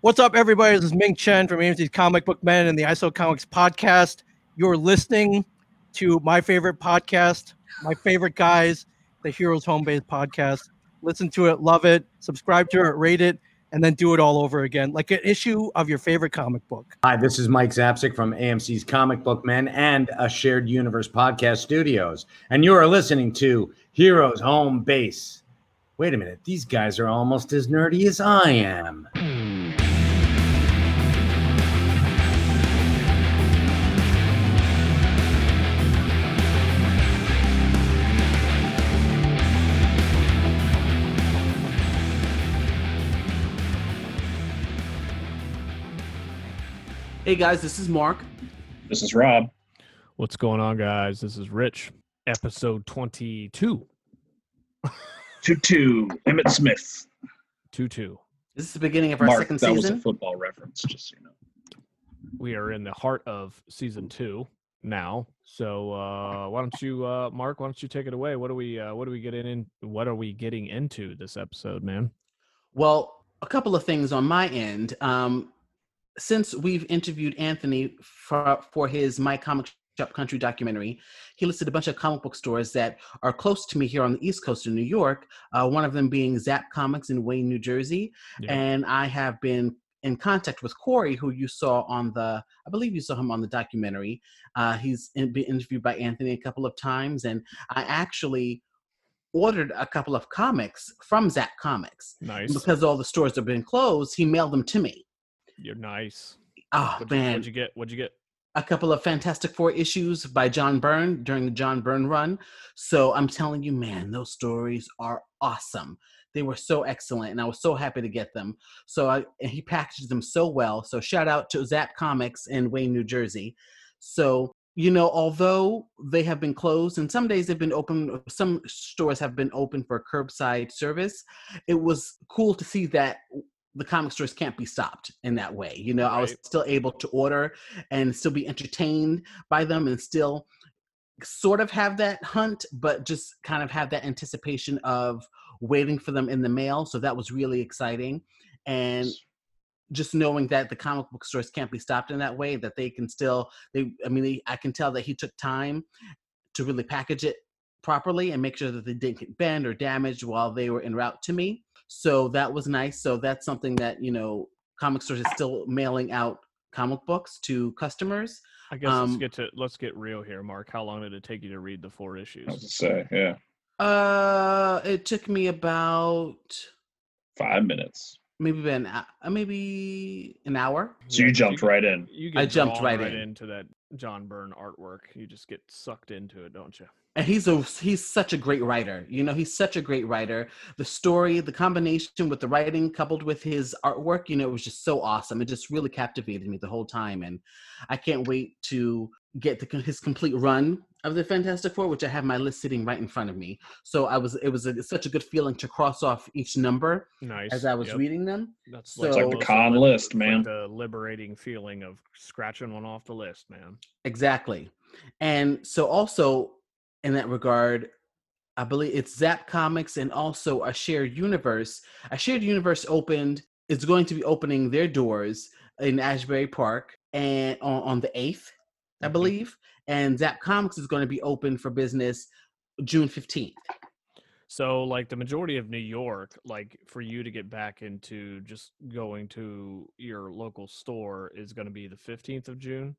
What's up, everybody? This is Ming Chen from AMC's Comic Book Men and the I Sell Comics podcast. You're listening to my favorite podcast, my favorite guys, the Heroes Home Base podcast. Listen to it, love it, subscribe to it, rate it, and then do it all over again, like an issue of your favorite comic book. Hi, this is Mike Zapcic from AMC's Comic Book Men and a Shared Universe Podcast Studios, and you are listening to Heroes Home Base. Wait a minute, these guys are almost as nerdy as I am. Hey guys, this is Mark. This is Rob. What's going on, guys? This is Rich, episode 22. 2 2, Emmitt Smith. 2 2. This is the beginning of our Mark, second that was a football reference, just so you know. We are in the heart of season two now. So uh why don't you uh Mark, why don't you take it away? What are we uh what are we getting in what are we getting into this episode, man? Well, a couple of things on my end. Um, since we've interviewed Anthony for, for his My Comic Shop Country documentary, he listed a bunch of comic book stores that are close to me here on the East Coast of New York. Uh, one of them being Zap Comics in Wayne, New Jersey, Yeah. and I have been in contact with Corey, who you saw on the, I believe you saw him on the documentary. Uh, he's in, been interviewed by Anthony a couple of times, and I actually ordered a couple of comics from Zap Comics. Nice. Because all the stores have been closed, he mailed them to me. You're nice. Oh What'd you, man, what'd you get? What'd you get? a couple of Fantastic Four issues by John Byrne during the John Byrne run. So I'm telling you, man, those stories are awesome. They were so excellent, and I was so happy to get them. So I, and he packaged them so well. So shout out to Zap Comics in Wayne, New Jersey. So you know, although they have been closed, and some days they've been open, some stores have been open for curbside service. It was cool to see that the comic stores can't be stopped in that way. You know, I was still able to order and still be entertained by them and still sort of have that hunt, but just kind of have that anticipation of waiting for them in the mail. So that was really exciting. And just knowing that the comic book stores can't be stopped in that way, that they can still, they, I mean, they, I can tell that he took time to really package it properly and make sure that they didn't get bent or damaged while they were en route to me. So that was nice. So that's something that, you know, comic stores is still mailing out comic books to customers. I guess Um, let's get to let's get real here, Mark. How long did it take you to read the four issues? I was say, yeah, Uh, it took me about five minutes. maybe an uh, maybe an hour. So you jumped get- right in. You I get jumped right right in. into that John Byrne artwork. You just get sucked into it, don't you? And he's a he's such a great writer. You know, he's such a great writer. The story, the combination with the writing coupled with his artwork, you know, it was just so awesome. It just really captivated me the whole time, and I can't wait to get the, his complete run of the Fantastic Four, which I have my list sitting right in front of me. So I was it was a, such a good feeling to cross off each number Nice. as I was Yep. reading them. That's It's like the con li- list, like man. the liberating feeling of scratching one off the list, man. Exactly. And so also in that regard, I believe it's Zap Comics and also a shared universe. A shared universe opened is going to be opening their doors in Asbury Park and on, on the 8th, I Mhm. believe. And Zap Comics is going to be open for business June 15th. So, like the majority of New York, like for you to get back into just going to your local store is going to be the 15th of June.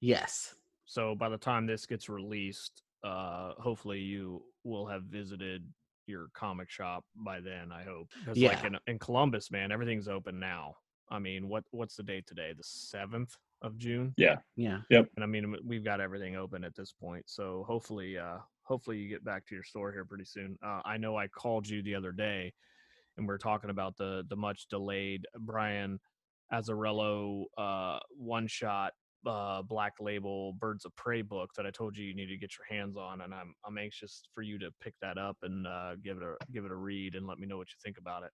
Yes. So, by the time this gets released, uh, hopefully you will have visited your comic shop by then. I hope. Because, like Yeah. in, in Columbus, man, everything's open now. I mean, what what's the date today? The 7th of June. Yeah. Yeah. Yep. And I mean we've got everything open at this point. So hopefully, uh, hopefully you get back to your store here pretty soon. Uh, I know I called you the other day, and we are talking about the the much delayed Brian Azzarello uh, one shot uh, black label Birds of Prey book that I told you you need to get your hands on, and I'm I'm anxious for you to pick that up and uh, give it a give it a read and let me know what you think about it.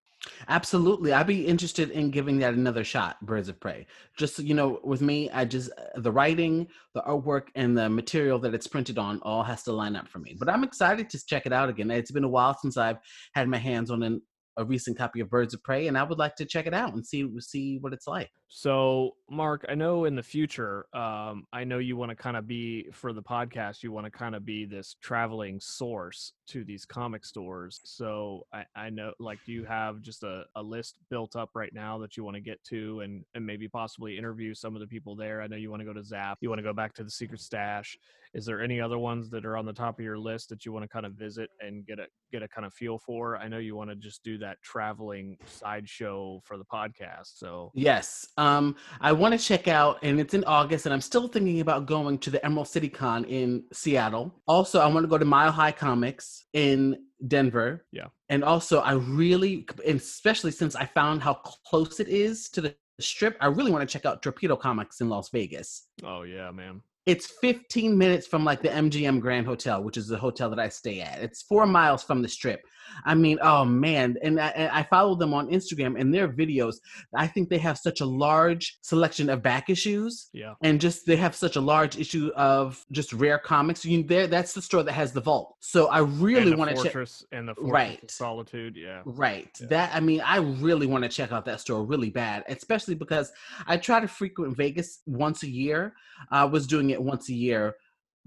Absolutely. I'd be interested in giving that another shot, Birds of Prey. Just, you know, with me, I just, the writing, the artwork, and the material that it's printed on all has to line up for me. But I'm excited to check it out again. It's been a while since I've had my hands on an a recent copy of Birds of Prey, and I would like to check it out and see see what it's like. So, Mark, I know in the future, um, I know you want to kind of be for the podcast. You want to kind of be this traveling source to these comic stores. So, I, I know, like, do you have just a, a list built up right now that you want to get to, and and maybe possibly interview some of the people there? I know you want to go to Zap. You want to go back to the Secret Stash. Is there any other ones that are on the top of your list that you want to kind of visit and get a get a kind of feel for? I know you want to just do that traveling sideshow for the podcast. So Yes. Um, I want to check out, and it's in August, and I'm still thinking about going to the Emerald City Con in Seattle. Also, I want to go to Mile High Comics in Denver. Yeah. And also, I really, especially since I found how close it is to the strip, I really want to check out Torpedo Comics in Las Vegas. Oh yeah, man. It's 15 minutes from like the MGM Grand Hotel, which is the hotel that I stay at. It's four miles from the strip. I mean, oh man. And I, I follow them on Instagram and their videos. I think they have such a large selection of back issues Yeah. and just they have such a large issue of just rare comics. You there that's the store that has the vault. So I really want to check fortress and the fortress Right. solitude. Yeah. Right. Yeah. That I mean, I really want to check out that store really bad, especially because I try to frequent Vegas once a year. I was doing it once a year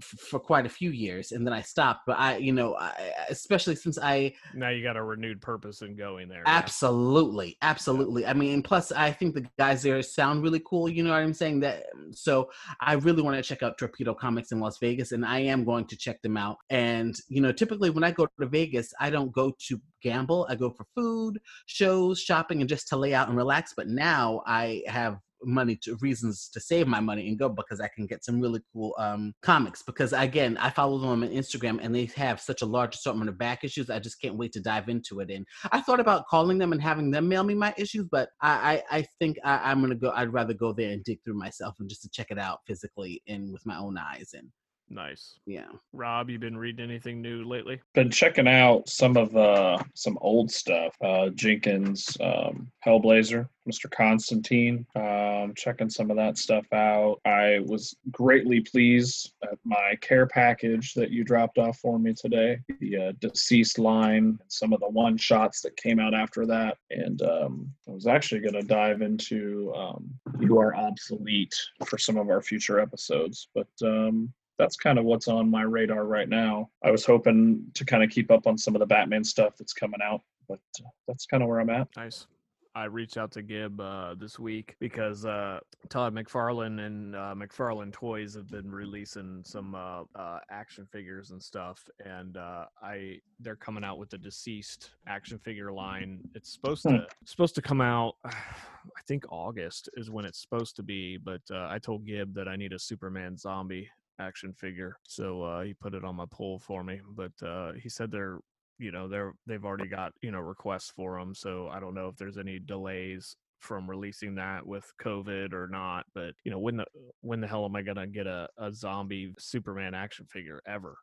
f- for quite a few years, and then I stopped. But I, you know, I, especially since I Now you got a renewed purpose in going there. yeah. absolutely, absolutely. I mean, plus, I think the guys there sound really cool. You know what I'm saying? That so I really want to check out Torpedo Comics in Las Vegas, and I am going to check them out. And you know, typically when I go to Vegas, I don't go to gamble. I go for food, shows, shopping, and just to lay out and relax. But now I have money to reasons to save my money and go because I can get some really cool um comics because again I follow them on Instagram and they have such a large assortment of back issues I just can't wait to dive into it. And I thought about calling them and having them mail me my issues but I I, I think I, I'm gonna go I'd rather go there and dig through myself and just to check it out physically and with my own eyes and Nice. yeah Rob, you been reading anything new lately? Been checking out some of uh some old stuff. Uh Jenkins, um, Hellblazer, Mr. Constantine. Um, checking some of that stuff out. I was greatly pleased at my care package that you dropped off for me today. The uh, DCeased line, some of the one shots that came out after that, and um, I was actually going to dive into um, "You Are Obsolete" for some of our future episodes, but um, that's kind of what's on my radar right now. I was hoping to kind of keep up on some of the Batman stuff that's coming out, but uh, that's kind of where I'm at. Nice. I reached out to Gib uh, this week because uh, Todd McFarlane and uh, McFarlane Toys have been releasing some uh, uh, action figures and stuff, and uh, I they're coming out with the DCeased action figure line. It's supposed Hmm. to supposed to come out. I think August is when it's supposed to be, but uh, I told Gib that I need a Superman zombie action figure, so uh, he put it on my pull for me. But uh, he said they're you know they're they've already got you know requests for them so i don't know if there's any delays from releasing that with covid or not but you know when the when the hell am i gonna get a, a zombie superman action figure ever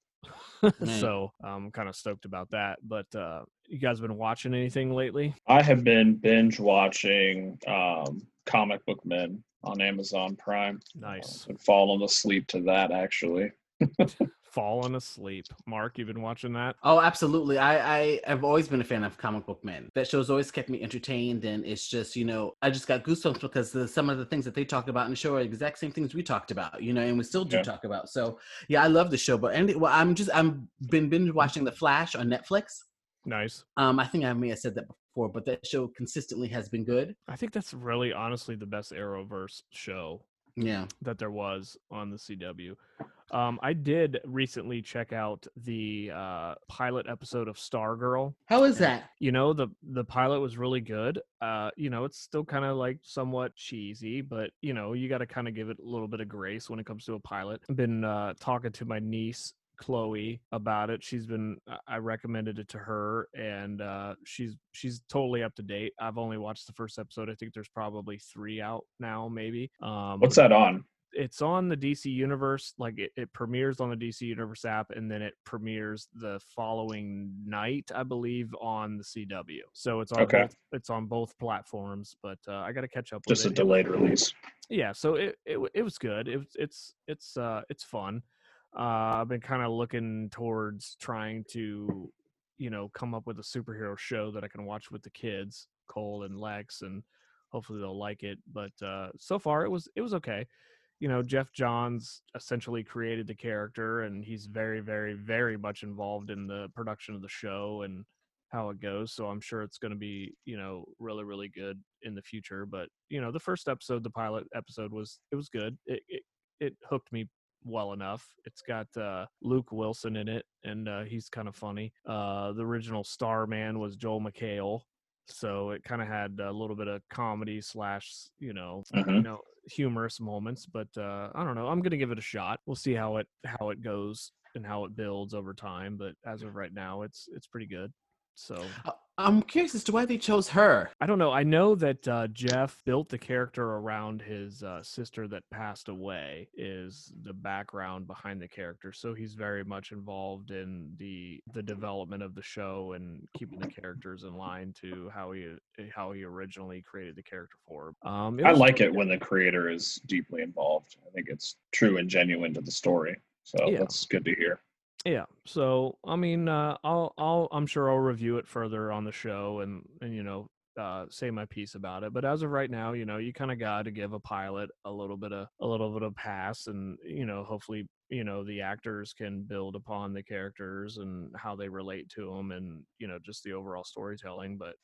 so i'm kind of stoked about that but uh you guys been watching anything lately I have been binge watching um, Comic Book Men on Amazon Prime. nice Been fallen asleep to that actually. fallen asleep mark you've been watching that Oh, absolutely. I, I have always been a fan of comic book men. That show's always kept me entertained, and it's just you know I just got goosebumps because the, some of the things that they talk about in the show are the exact same things we talked about, you know, and we still do Yeah. talk about. So yeah, I love the show. But and well, I'm just I'm been binge watching The Flash on Netflix. nice Um, I think I may have said that before, but that show consistently has been good. i think that's really honestly the best arrowverse show Yeah. that there was on the CW. Um, I did recently check out the uh, pilot episode of Stargirl. How is Yeah. that? You know, the the pilot was really good. Uh, you know, it's still kind of like somewhat cheesy, but you know, you got to kind of give it a little bit of grace when it comes to a pilot. I've been uh, talking to my niece Chloe about it. She's been I- I recommended it to her and uh she's she's totally up to date. I've only watched the first episode. I think there's probably 3 out now maybe. Um What's that on? it's on the DC Universe. Like it, it premieres on the DC Universe app, and then it premieres the following night, I believe, on the CW. So it's on Okay. both, it's on both platforms. But uh, I got to catch up Just a with it. It- delayed release. yeah so it, it it was good it, it's it's uh it's fun uh i've been kind of looking towards trying to you know come up with a superhero show that I can watch with the kids, Cole and Lex, and hopefully they'll like it. But uh, so far it was it was okay. You know, Geoff Johns essentially created the character, and he's very, very, very much involved in the production of the show and how it goes. So I'm sure it's going to be, you know, really, really good in the future. But you know, the first episode, the pilot episode, was it was good. It it, it hooked me well enough. It's got uh, Luke Wilson in it, and uh, he's kind of funny. Uh, the original Starman was Joel McHale, so it kind of had a little bit of comedy slash, you know, you Mhm. know, humorous moments. But uh, I don't know. I'm gonna give it a shot. We'll see how it how it goes and how it builds over time. But as of right now, it's it's pretty good. So Uh, I'm curious as to why they chose her. I don't know. I know that uh, Jeff built the character around his uh, sister that passed away. Is the background behind the character, so he's very much involved in the the development of the show and keeping the characters in line to how he how he originally created the character for. Um, I like really it when the creator is deeply involved. I think it's true and genuine to the story. So Yeah. that's good to hear. Yeah. So I mean, uh, I'll I'll I'm sure I'll review it further on the show and and you know uh, say my piece about it. But as of right now, you know, you kind of got to give a pilot a little bit of a little bit of pass, and you know, hopefully, you know, the actors can build upon the characters and how they relate to them, and you know, just the overall storytelling. But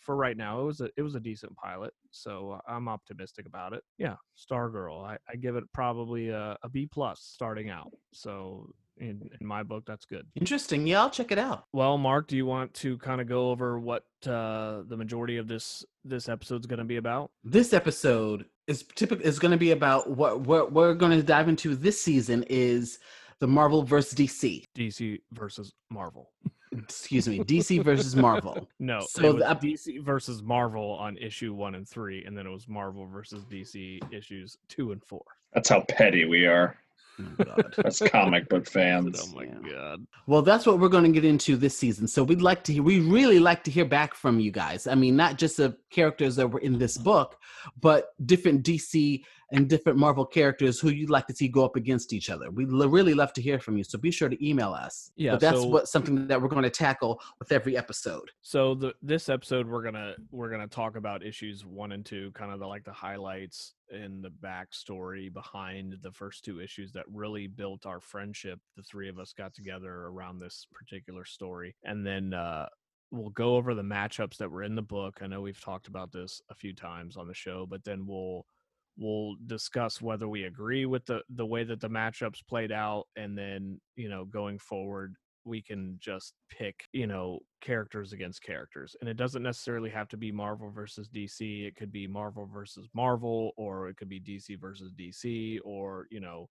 for right now, it was a it was a decent pilot, so I'm optimistic about it. Yeah, Stargirl, I, I give it probably a, a B plus starting out. So in, in my book, that's good. Interesting. Yeah, I'll check it out. Well, Mark, do you want to kind of go over what uh, the majority of this this episode's going to be about? This episode is typical is going to be about what what we're going to dive into this season is the Marvel versus DC. DC versus Marvel. Excuse me, DC versus Marvel. No, So it was the ep- DC versus Marvel on issue one and three, and then it was Marvel versus DC issues two and four. That's how petty we are Oh, God. as comic book fans. Oh my Yeah. god! Well, that's what we're going to get into this season. So we'd like to hear, we really like to hear back from you guys. I mean, not just the characters that were in this book, but different DC and different Marvel characters who you'd like to see go up against each other. We'd l- really love to hear from you. So be sure to email us. Yeah, But that's so- what something that we're going to tackle with every episode. So the this episode we're gonna we're gonna talk about issues one and two, kind of the like the highlights and the backstory behind the first two issues that really built our friendship. The three of us got together around this particular story, and then uh, we'll go over the matchups that were in the book. I know we've talked about this a few times on the show, but then we'll we'll discuss whether we agree with the the way that the matchups played out, and then you know going forward we can just pick, you know, characters against characters. And it doesn't necessarily have to be Marvel versus DC. It could be Marvel versus Marvel, or it could be DC versus DC, or, you know,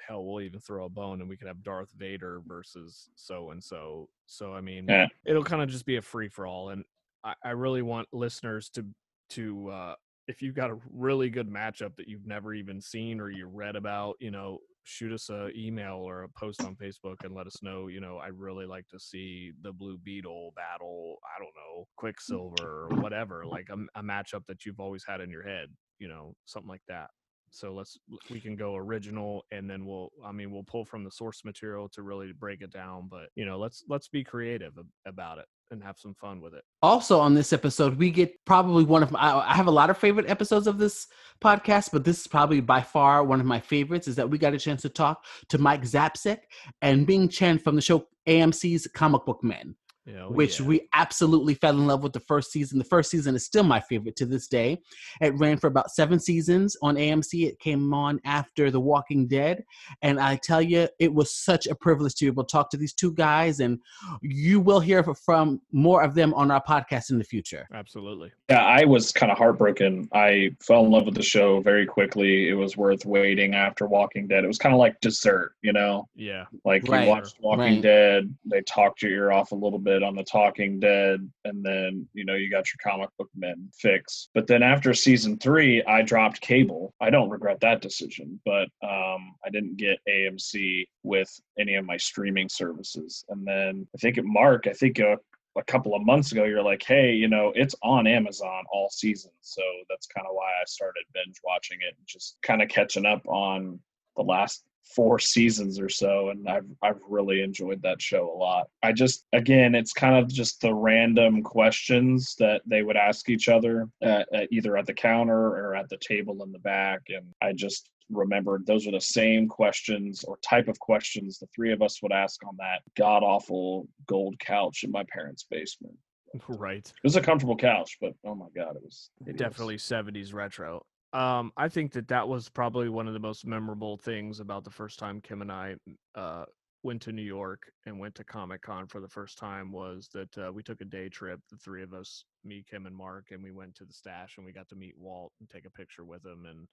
hell, we'll even throw a bone and we could have Darth Vader versus so and so. So, I mean, Yeah. it'll kind of just be a free for all. And I, I really want listeners to, to, uh, if you've got a really good matchup that you've never even seen or you read about, you know, shoot us a email or a post on Facebook and let us know. You know, I really like to see the Blue Beetle battle. I don't know, Quicksilver or whatever, like a, a matchup that you've always had in your head. You know, something like that. So let's we can go original and then we'll I mean we'll pull from the source material to really break it down. But you know, let's let's be creative about it and have some fun with it. Also, on this episode, we get probably one of my, I have a lot of favorite episodes of this podcast, but this is probably by far one of my favorites. Is that we got a chance to talk to Mike Zapcic and Ming Chen from the show AMC's Comic Book Men. You oh, know, which yeah. we absolutely fell in love with the first season. The first season is still my favorite to this day. It ran for about seven seasons on AMC. It came on after The Walking Dead. And I tell you, it was such a privilege to be able to talk to these two guys. And you will hear from more of them on our podcast in the future. absolutely. Yeah, I was kind of heartbroken. I fell in love with the show very quickly. It was worth waiting after Walking Dead. It was kind of like dessert, you know? Yeah. Like Right, you watched Walking right. Dead, they talked your ear off a little bit on the Talking Dead, and then you know you got your comic book men fix. But then after season three, I dropped cable. I don't regret that decision, but um, I didn't get AMC with any of my streaming services. And then I think at Mark, I think a, a couple of months ago, you're like, hey, you know, it's on Amazon all season. So that's kind of why I started binge watching it, just kind of catching up on the last four seasons or so, and I've I've really enjoyed that show a lot. I just again, it's kind of just the random questions that they would ask each other at, at either at the counter or at the table in the back, and I just remembered those are the same questions or type of questions the three of us would ask on that god awful gold couch in my parents' basement. Right. It was a comfortable couch, but oh my god, it was hideous. Definitely 70s retro. Um, I think that that was probably one of the most memorable things about the first time Kim and I uh, went to New York and went to Comic Con for the first time was that uh, we took a day trip, the three of us, me, Kim, and Mark, and we went to the stash and we got to meet Walt and take a picture with him. And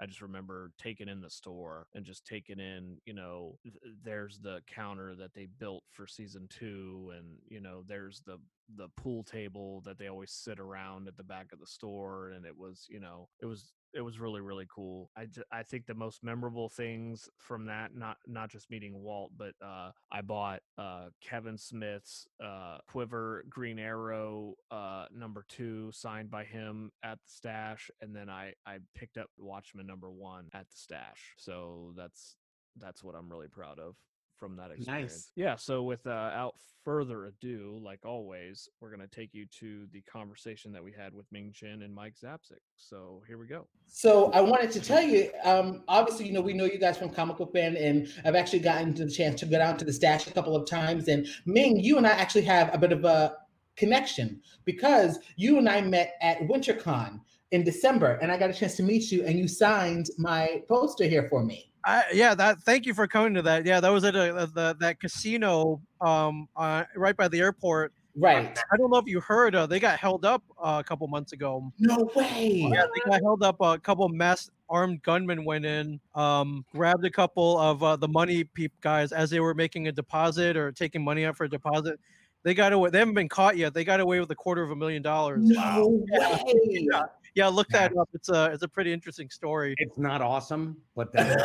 I just remember taking in the store and just taking in, you know, th- there's the counter that they built for season two, and you know, there's the the pool table that they always sit around at the back of the store, and it was, you know, it was it was really really cool. I, I think the most memorable things from that not not just meeting Walt, but uh, I bought uh, Kevin Smith's uh, Quiver Green Arrow uh, number two signed by him at the stash, and then I I picked up Watchmen number one at the stash. So that's that's what I'm really proud of from that experience. Nice. Yeah. So without further ado, like always, we're gonna take you to the conversation that we had with Ming Chen and Mike Zapcic. So here we go. So I wanted to tell you, um, obviously, you know, we know you guys from Comic Book Men, and I've actually gotten the chance to go down to the stash a couple of times. And Ming, you and I actually have a bit of a connection because you and I met at WinterCon in December, and I got a chance to meet you, and you signed my poster here for me. I, yeah, that. Thank you for coming to that. Yeah, that was at a, the that casino um uh, right by the airport. Right. I don't know if you heard. Uh, they got held up uh, a couple months ago. No way. Yeah, they got held up. A couple masked armed gunmen went in, um, grabbed a couple of uh, the money peep guys as they were making a deposit or taking money out for a deposit. They got away. They haven't been caught yet. They got away with a quarter of a million dollars. No way. Yeah, look that up. It's a it's a pretty interesting story. It's not awesome, but that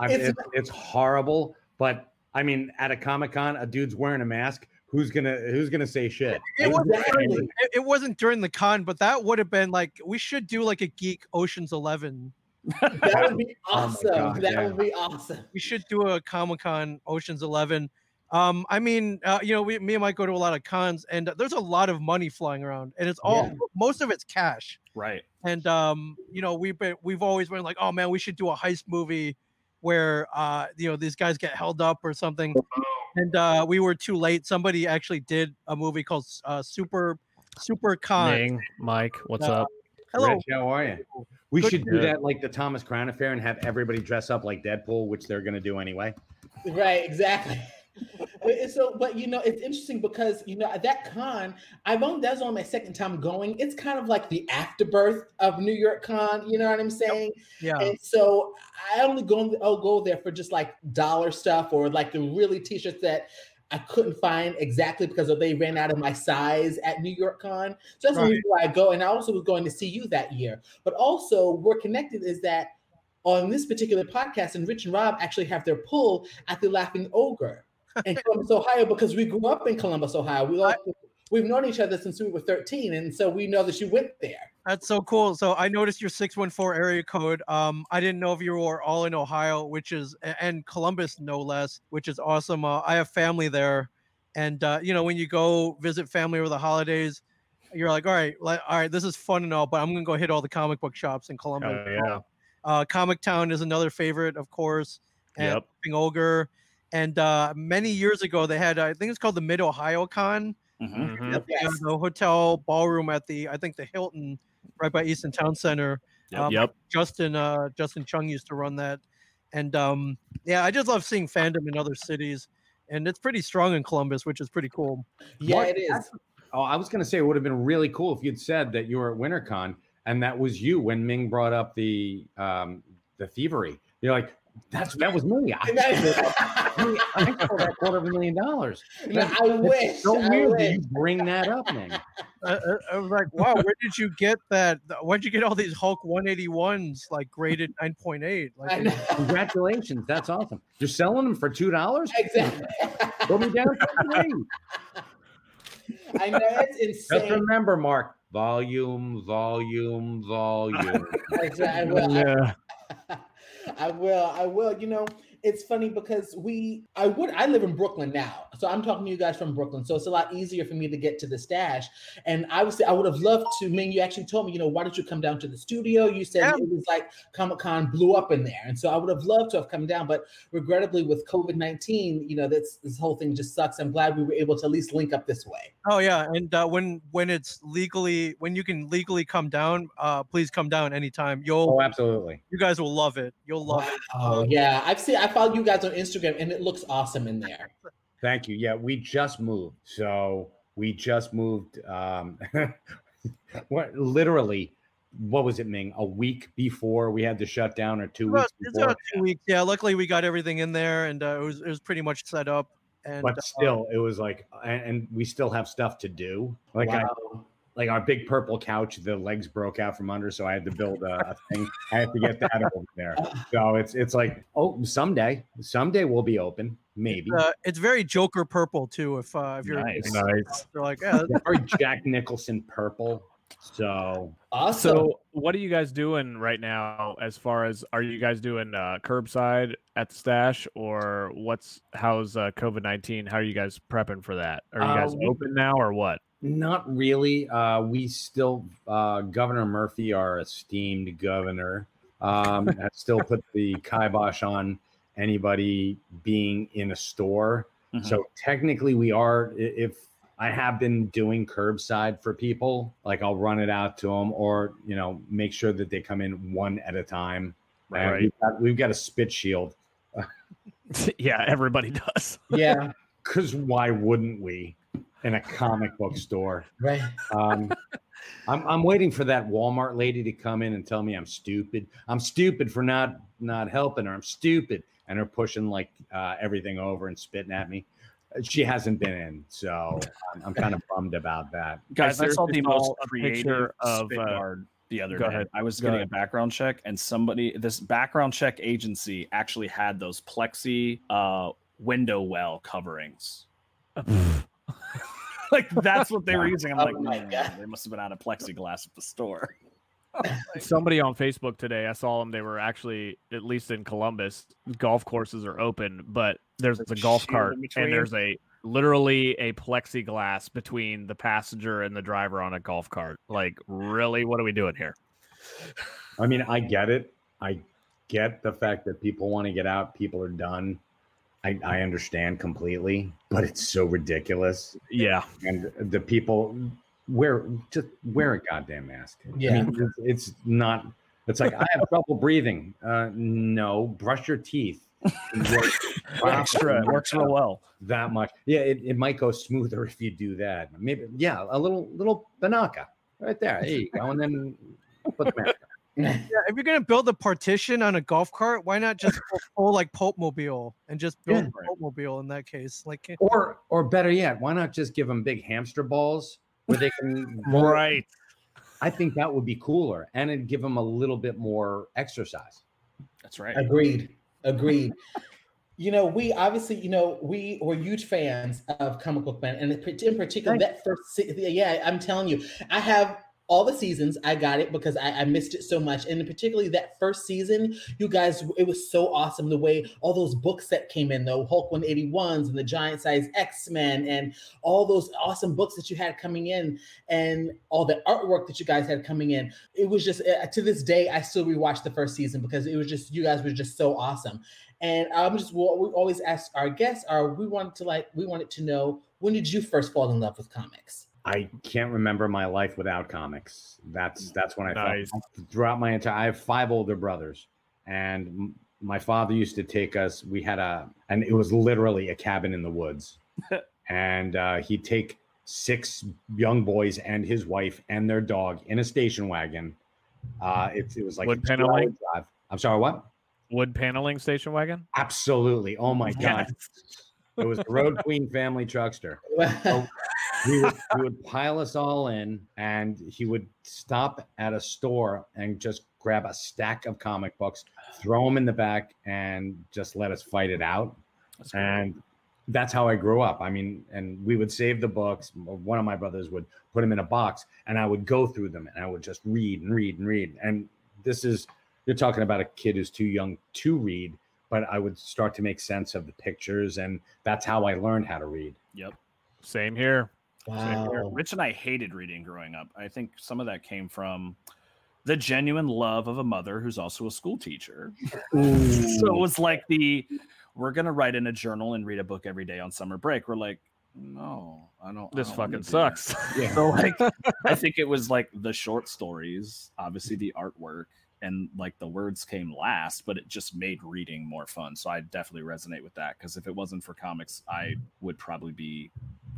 I mean, It's- it's, it's horrible. But I mean, at a Comic Con, a dude's wearing a mask. Who's gonna Who's gonna say shit? It wasn't, during, it, it wasn't during the con, but that would have been like we should do like a geek Ocean's Eleven. That would be Oh awesome. God, that yeah. would be awesome. We should do a Comic Con Ocean's Eleven. Um, I mean, uh, you know, we, me and Mike go to a lot of cons, and there's a lot of money flying around, and it's all Yeah. most of it's cash. Right. And um, you know, we've been we've always been like, oh man, we should do a heist movie where uh, you know, these guys get held up or something. And uh, we were too late. Somebody actually did a movie called uh, Super Super Con. Ming, Mike, what's Uh, up? Hello. Rich, how are you? We Good should do that like the Thomas Crown Affair and have everybody dress up like Deadpool, which they're gonna do anyway. Right, exactly. But- so, but you know, it's interesting because you know at that con, I've only that's only my second time going. It's kind of like the afterbirth of New York Con. You know what I'm saying? Yeah. And so I only go I'll go there for just like dollar stuff or like the really t-shirts that I couldn't find exactly because they ran out of my size at New York Con. So that's the Right. reason why I go. And I also was going to see you that year. But also, we're connected is that on this particular podcast, and Rich and Rob actually have their pull at the Laughing Ogre in Columbus, Ohio, because we grew up in Columbus, Ohio. We all, we've known each other since we were 13, and so we know that you went there. That's so cool. So I noticed your 614 area code. Um, I didn't know if you were all in Ohio, which is and Columbus no less, which is awesome. Uh, I have family there, and uh, you know when you go visit family over the holidays, you're like, all right, like, all right, this is fun and all, but I'm gonna go hit all the comic book shops in Columbus. Oh, yeah. Uh, Comic Town is another favorite, of course. And Yep. Ogre. And uh, many years ago, they had I think it's called the Mid Ohio Con Mhm. at the, Yes. the hotel ballroom at the I think the Hilton right by Easton Town Center. Yep. Um, yep. Justin uh, Justin Chung used to run that, and um, yeah, I just love seeing fandom in other cities, and it's pretty strong in Columbus, which is pretty cool. Yeah, What- it is. Oh, I was gonna say it would have been really cool if you'd said that you were at WinterCon and that was you when Ming brought up the um the thievery. You're like, that's that was me. I, I, I stole that quarter of a million dollars. No, That's- I that's wish. So I weird that you bring that up, Ming. I, I, I was like, wow, where did you get that? Where'd you get all these Hulk 181s like graded 9.8? Like. Congratulations, that's awesome. You're selling them for two dollars. Exactly. Put me down for three. I know it's insane. Just remember, Mark. Volume, volume, volume. Exactly. Well, I- Yeah. I will. I will. You know, it's funny because we I would I live in Brooklyn now. So I'm talking to you guys from Brooklyn. So it's a lot easier for me to get to the stash. And I was say I would have loved to, I mean, you actually told me, you know, why don't you come down to the studio? You said Yeah. it was like Comic Con blew up in there. And so I would have loved to have come down, but regrettably with COVID-19, you know, that's this whole thing just sucks. I'm glad we were able to at least link up this way. Oh yeah, and uh, when when it's legally when you can legally come down, uh, please come down anytime. You'll Oh, absolutely. you guys will love it. You'll love it. Oh yeah. I've seen I follow you guys on Instagram and it looks awesome in there. Thank you. Yeah, we just moved. So we just moved um what literally what was it, Ming? A week before we had to shut down or two About- weeks it's before. two weeks. Yeah, luckily we got everything in there, and uh, it was it was pretty much set up. And But uh, still, it was like, and, and we still have stuff to do. Like I, wow. Like our big purple couch, the legs broke out from under, so I had to build a, a thing. I have to get that over there. So it's it's like, oh, someday, someday we'll be open, maybe. uh, it's very Joker purple too. If uh, if you're Nice. Nice. they're like, yeah, Yeah, Very Jack Nicholson purple. So Awesome. So, what are you guys doing right now? As far as are you guys doing uh, curbside at the stash, or what's how's uh, COVID nineteen? How are you guys prepping for that? Are you guys Uh, open now, or what? Not really. Uh, we still, uh, Governor Murphy, our esteemed governor, um, has still put the kibosh on anybody being in a store. Mhm. So technically, we are. If I have been doing curbside for people, like I'll run it out to them, or you know, make sure that they come in one at a time. And Right. We've got, we've got a spit shield yeah, everybody does. yeah, because why wouldn't we? In a comic book store. right. Um, I'm, I'm waiting for that Walmart lady to come in and tell me I'm stupid. I'm stupid for not not helping her. I'm stupid, and her pushing like uh, everything over and spitting at me. She hasn't been in, so I'm, I'm kind of bummed about that. Guys, I saw the most a creative of, uh, the other go day. ahead. I was Go getting ahead. a background check, and somebody, this background check agency, actually had those plexi uh, window well coverings. like that's what they were using. I'm Oh like, my "Hmm, God. they must have been out of plexiglass at the store. Somebody on Facebook today, I saw them. They were actually, at least in Columbus, golf courses are open, but there's There's a a golf cart and there's a literally a plexiglass between the passenger and the driver on a golf cart. Like, really, what are we doing here? I mean, I get it. I get the fact that people want to get out. People are done. I, I understand completely, but it's so ridiculous. Yeah, And the people wear just wear a goddamn mask. Yeah. I mean, it's, it's not. It's like I have trouble breathing. Uh, no, brush your teeth. It Extra, it works real well. that much. Yeah, it, it might go smoother if you do that. Maybe yeah, a little little Binaca right there. There you go, and then put the mask. on. yeah, if you're gonna build a partition on a golf cart, why not just go full like Pope Mobile and just build Yeah. a Pope Mobile in that case? Like, Or or better yet, why not just give them big hamster balls where they can right. I think that would be cooler, and it'd give them a little bit more exercise. That's right. Agreed. Agreed. You know, we obviously, you know, we were huge fans of Comic Book Man, and in particular, that first, yeah, I'm telling you, I have all the seasons. I got it because I, I missed it so much, and particularly that first season, you guys, it was so awesome the way all those books that came in, though Hulk 181s and the Giant Size X Men, and all those awesome books that you had coming in, and all the artwork that you guys had coming in. It was just uh, to this day, I still rewatch the first season because it was just you guys were just so awesome. And I'm just we always ask our guests are we wanted to like we wanted to know when did you first fall in love with comics? I can't remember my life without comics. That's that's when I Nice. felt throughout my entire. I have five older brothers, and my father used to take us. We had a, and it was literally a cabin in the woods, and uh, he'd take six young boys and his wife and their dog in a station wagon. Uh, it, it was like Wood paneling? drive. I'm sorry, what? Wood paneling station wagon. Absolutely. Oh my god, it was the Road Queen family truckster. he would, he would pile us all in and he would stop at a store and just grab a stack of comic books throw them in the back and just let us fight it out That's cool. and that's how i grew up i mean and we would save the books one of my brothers would put them in a box and i would go through them and i would just read and read and read and this is you're talking about a kid who's too young to read, but I would start to make sense of the pictures, and that's how I learned how to read. Yep. Same here. Wow. Rich and I hated reading growing up. I think some of that came from the genuine love of a mother who's also a school teacher. So it was like the we're gonna write in a journal and read a book every day on summer break. We're like, no, I don't. I This don't fucking do that." sucks. Yeah. So like, I think it was like the short stories, obviously the artwork, and like the words came last, but it just made reading more fun. So I definitely resonate with that because if it wasn't for comics, I would probably be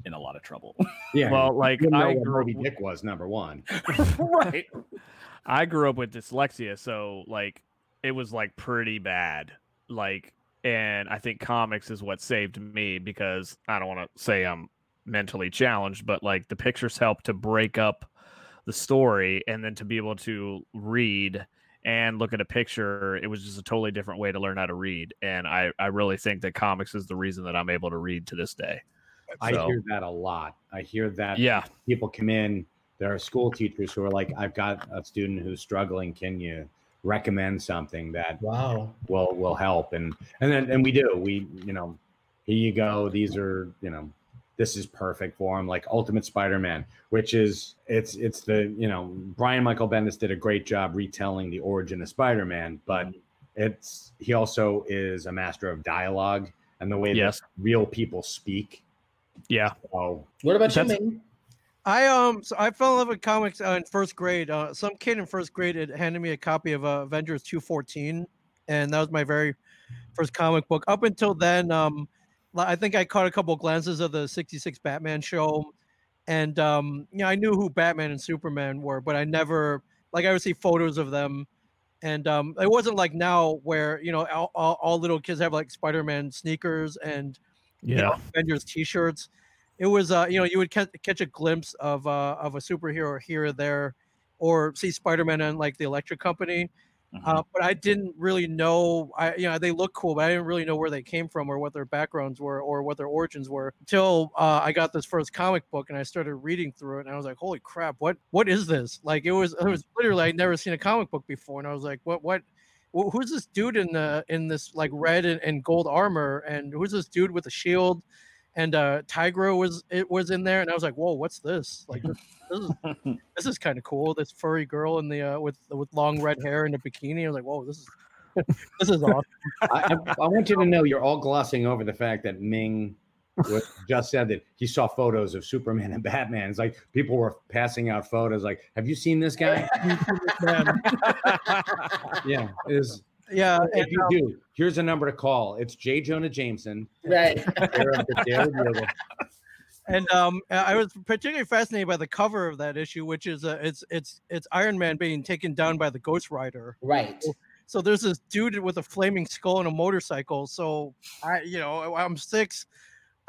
in a lot of trouble. Yeah. Well, like you know I grew, Moby Dick was number one. right. I grew up with dyslexia, so like it was like pretty bad. Like, and I think comics is what saved me because I don't want to say I'm mentally challenged, but like the pictures help to break up the story and then to be able to read and look at a picture it was just a totally different way to learn how to read and i i really think that comics is the reason that i'm able to read to this day I hear that a lot. I hear that yeah people come in. There are school teachers who are like, "I've got a student who's struggling. Can you recommend something that Wow. will will help?" And and then and we do. We you know, here you go. These are you know, this is perfect for him. Like Ultimate Spider-Man, which is it's it's the you know Brian Michael Bendis did a great job retelling the origin of Spider-Man, but it's he also is a master of dialogue and the way Yes. that real people speak. yeah So What about you, Ming? I um so I fell in love with comics uh, in first grade. Uh, some kid in first grade had handed me a copy of uh, Avengers 214, and that was my very first comic book. Up until then, um, li- I think I caught a couple glances of the 66 Batman show, and um, you know I knew who Batman and Superman were, but I never like I would see photos of them, and um, it wasn't like now where you know all, all, all little kids have like Spider-Man sneakers and you know, Avengers T-shirts. It was, uh, you know, you would catch, catch a glimpse of uh, of a superhero here or there, or see Spider-Man on like the Electric Company. Uh, but I didn't really know. I, you know, they look cool, but I didn't really know where they came from or what their backgrounds were or what their origins were until uh, I got this first comic book and I started reading through it, and I was like, "Holy crap! What what is this?" Like it was, it was literally I'd never seen a comic book before, and I was like, "What what?" Who's this dude in the in this like red and, and gold armor? And who's this dude with a shield? And uh Tigra was it was in there and I was like, "Whoa, what's this?" Like this, this is this is kind of cool. This furry girl in the uh with with long red hair and a bikini. I was like, "Whoa, this is this is awesome." I, I, want you to know you're all glossing over the fact that Ming was, just said that he saw photos of Superman and Batman. It's like people were passing out photos. Like, have you seen this guy? Yeah, is yeah, if you do, here's a number to call. It's J. Jonah Jameson. Right. care of the Daily Bugle. and um I was particularly fascinated by the cover of that issue, which is uh, it's it's it's Iron Man being taken down by the Ghost Rider. Right. So there's this dude with a flaming skull and a motorcycle. So I, you know, I'm six.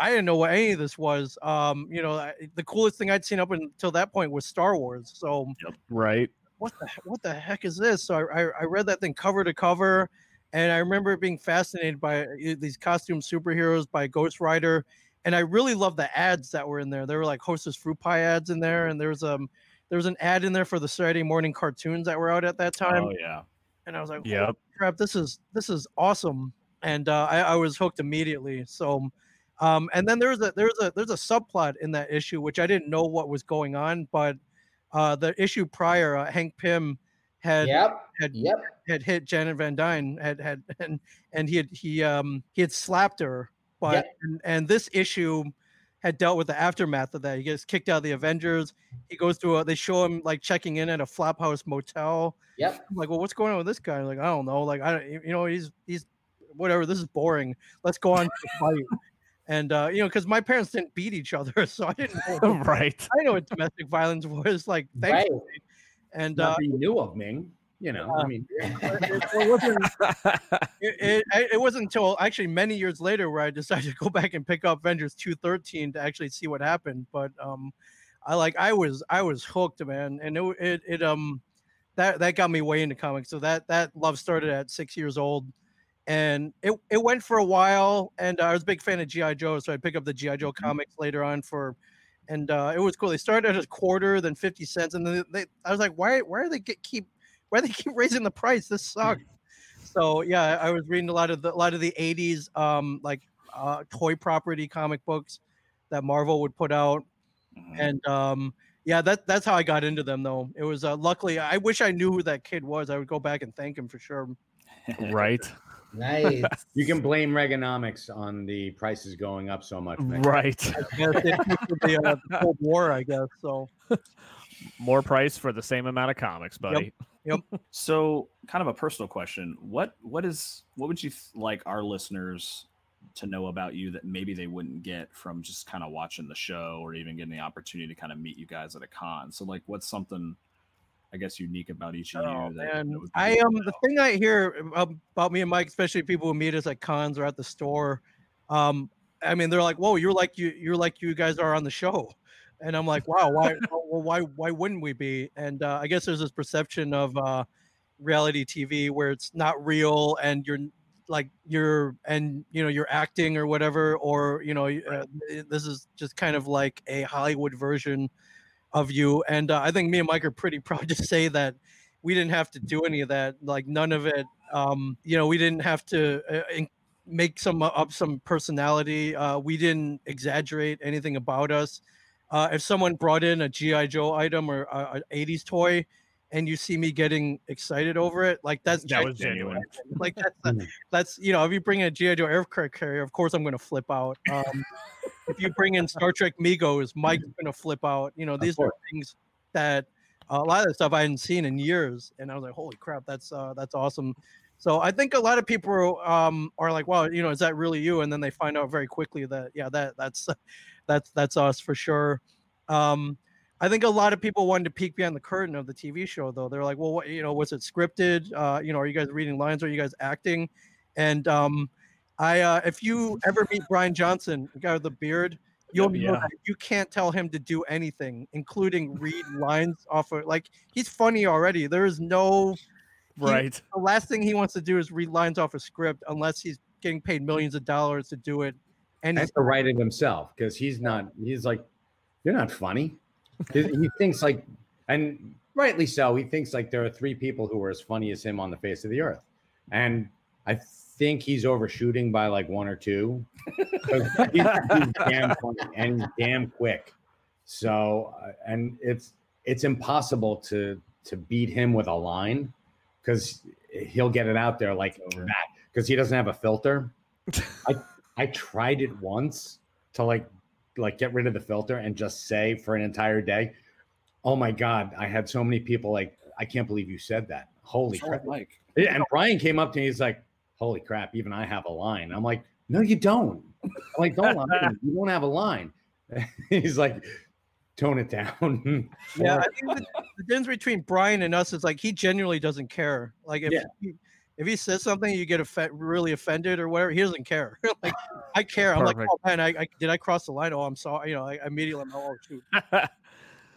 I didn't know what any of this was. Um, you know, I, the coolest thing I'd seen up until that point was Star Wars. So yep, right what the what the heck is this? So I, I, I read that thing cover to cover, and I remember being fascinated by uh, these costume superheroes by Ghost Rider, and I really loved the ads that were in there. There were like Hostess fruit pie ads in there, and there was um there was an ad in there for the Saturday morning cartoons that were out at that time, Oh yeah. and I was like, Yep. "Holy crap, this is this is awesome!" And uh, I, I was hooked immediately. So. Um, and then there's a there's a there's a subplot in that issue which I didn't know what was going on, but uh, the issue prior, uh, Hank Pym had Yep. had Yep. had hit Janet Van Dyne had had and and he had he um he had slapped her, but Yep. and, and this issue had dealt with the aftermath of that. He gets kicked out of the Avengers. He goes through a, they show him like checking in at a Flophouse motel. Yep. I'm like, well, what's going on with this guy? Like, I don't know. Like, I don't, you know, he's he's whatever. This is boring. Let's go on to the fight. And uh, you know, because my parents didn't beat each other, so I didn't know. right I know what domestic violence was like. Right. Thankfully. And uh, Not that you knew of Ming. You know, I mean, it, it wasn't it, it, it wasn't until actually many years later where I decided to go back and pick up Avengers 213 to actually see what happened. But um, I like I was I was hooked, man, and it it, it um that that got me way into comics. So that that love started at six years old, and it it went for a while. And I was a big fan of GI Joe, so I pick up the GI Joe comics later on for. And uh, it was cool. They started at a quarter, then fifty cents, and then they, I was like, "Why? Why are they get, keep why they keep raising the price? This sucks. so yeah, I was reading a lot of the a lot of the '80s um, like uh, toy property comic books that Marvel would put out, Mhm. and um, yeah, that that's how I got into them. Though it was uh, luckily, I wish I knew who that kid was. I would go back and thank him for sure. right, Nice. You can blame Reaganomics on the prices going up so much. man. right. I guess it was the, uh, the Cold War, I guess. So More price for the same amount of comics, buddy. Yep. So, kind of a personal question: what what is what would you th- like our listeners to know about you that maybe they wouldn't get from just kind of watching the show or even getting the opportunity to kind of meet you guys at a con? So, like, what's something I guess unique about each of Oh you? That, man, that I to um the thing I hear about me and Mike, especially people who meet us at cons or at the store, um, I mean they're like, "Whoa, you're like you you're like you guys are on the show," and I'm like, "Wow, why well, why why wouldn't we be?" And uh, I guess there's this perception of uh, reality TV where it's not real and you're like you're and you know you're acting or whatever, or you know uh, this is just kind of like a Hollywood version of you. And uh, I think me and Mike are pretty proud to say that we didn't have to do any of that. Like none of it. Um, you know, we didn't have to uh, in- make some up some personality. Uh, we didn't exaggerate anything about us. Uh, if someone brought in a GI Joe item or a, a 80s toy, and you see me getting excited over it, like that's That was genuine. genuine. Like that's the- Mm. that's you know, if you bring in a GI Joe aircraft carrier, of course I'm going to flip out. Um, if you bring in Star Trek Megos, Mike's going to flip out. You know, these are things that uh, a lot of the stuff I hadn't seen in years, and I was like, holy crap, that's uh, that's awesome. So I think a lot of people um, are like, wow, you know, is that really you? And then they find out very quickly that yeah, that that's that's that's us for sure. Um, I think a lot of people wanted to peek behind the curtain of the TV show, though. They're like, well, what, you know, was it scripted? Uh, you know, are you guys reading lines? Are you guys acting? And um, I, uh, if you ever meet Brian Johnson, the guy with the beard, you'll know Yeah. that you can't tell him to do anything, including read lines off of like he's funny already. There is no he- Right. the last thing he wants to do is read lines off a script unless he's getting paid millions of dollars to do it. And and he's to write it himself because he's not he's like you're not funny he, he thinks like and rightly so he thinks like there are three people who are as funny as him on the face of the earth. And i think he's overshooting by like one or two. he's, he's damn funny and he's damn quick. So uh, and it's it's impossible to to beat him with a line because he'll get it out there like that because he doesn't have a filter. I I tried it once to like like get rid of the filter and just say for an entire day. Oh my god, I had so many people like, I can't believe you said that. Holy What's crap. with Mike. Yeah, And Brian came up to me, he's like, Holy crap, even I have a line. I'm like, No, you don't. I'm like, don't lie. You don't have a line. he's like, tone it down. Yeah, I think the, the difference between Brian and us is like he genuinely doesn't care. Like if Yeah. he, if he says something, you get offe- really offended or whatever. He doesn't care. like I care. I'm Perfect. like, oh man, I, I did I cross the line? Oh, I'm sorry. You know, I, I immediately I'm oh shoot,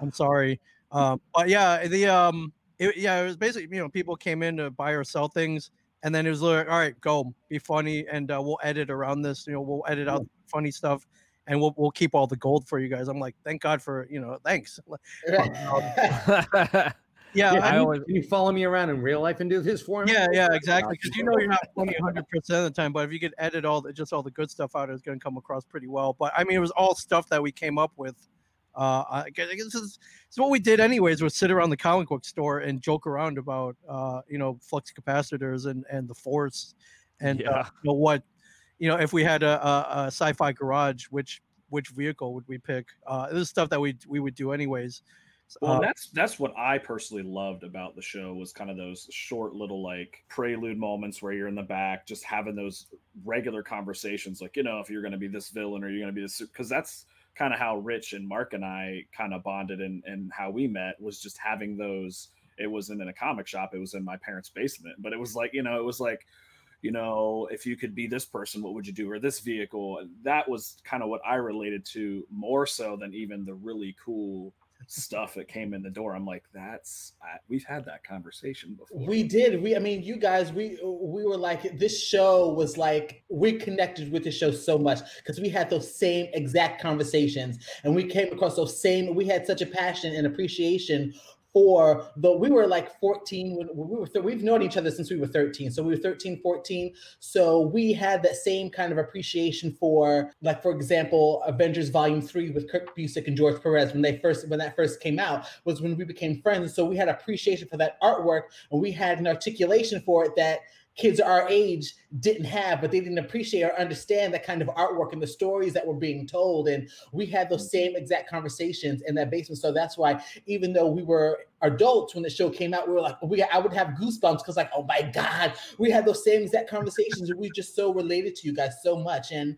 I'm sorry. Um, but yeah, the um, it, yeah, it was basically you know people came in to buy or sell things, and then it was like, all right, go be funny, and uh, we'll edit around this. You know, we'll edit out funny stuff. And we'll, we'll keep all the gold for you guys. I'm like, thank God for you know, thanks. Yeah, Yeah, I mean- you, always- can you follow me around in real life and do this for me? Yeah, yeah, exactly. Because you know you're not funny 100 percent of the time, but if you could edit all the just all the good stuff out, it's going to come across pretty well. But I mean, it was all stuff that we came up with. Uh, I guess this is, this is what we did anyways. Was sit around the comic book store and joke around about uh, you know flux capacitors and and the force, and uh, you know what, you know if we had a, a, a sci-fi garage, which which vehicle would we pick? Uh, this is stuff that we we would do anyways. Well, Uh, that's that's what I personally loved about the show was kind of those short little like prelude moments where you're in the back, just having those regular conversations, like you know, if you're going to be this villain or you're going to be this, because that's kind of how Rich and Mark and I kind of bonded and and how we met was just having those. It wasn't in a comic shop; it was in my parents' basement. But it was like you know, it was like you know, if you could be this person, what would you do? Or this vehicle. And That was kind of what I related to more so than even the really cool stuff that came in the door. I'm like, that's I, we've had that conversation before. We did. We, I mean, you guys, we we were like, this show was like, we connected with the show so much because we had those same exact conversations, and we came across those same. We had such a passion and appreciation for the we were like 14 when we were we've known each other since we were 13 so we were 13 14 so we had that same kind of appreciation for like for example avengers volume 3 with kurt busiek and george perez when they first when that first came out was when we became friends. So we had appreciation for that artwork. And we had an articulation for it that kids our age didn't have, but they didn't appreciate or understand that kind of artwork and the stories that were being told. And we had those mm-hmm. same exact conversations in that basement. So that's why, even though we were adults when the show came out, we were like, we I would have goosebumps because like, oh my God, we had those same exact conversations. and we just so related to you guys so much. And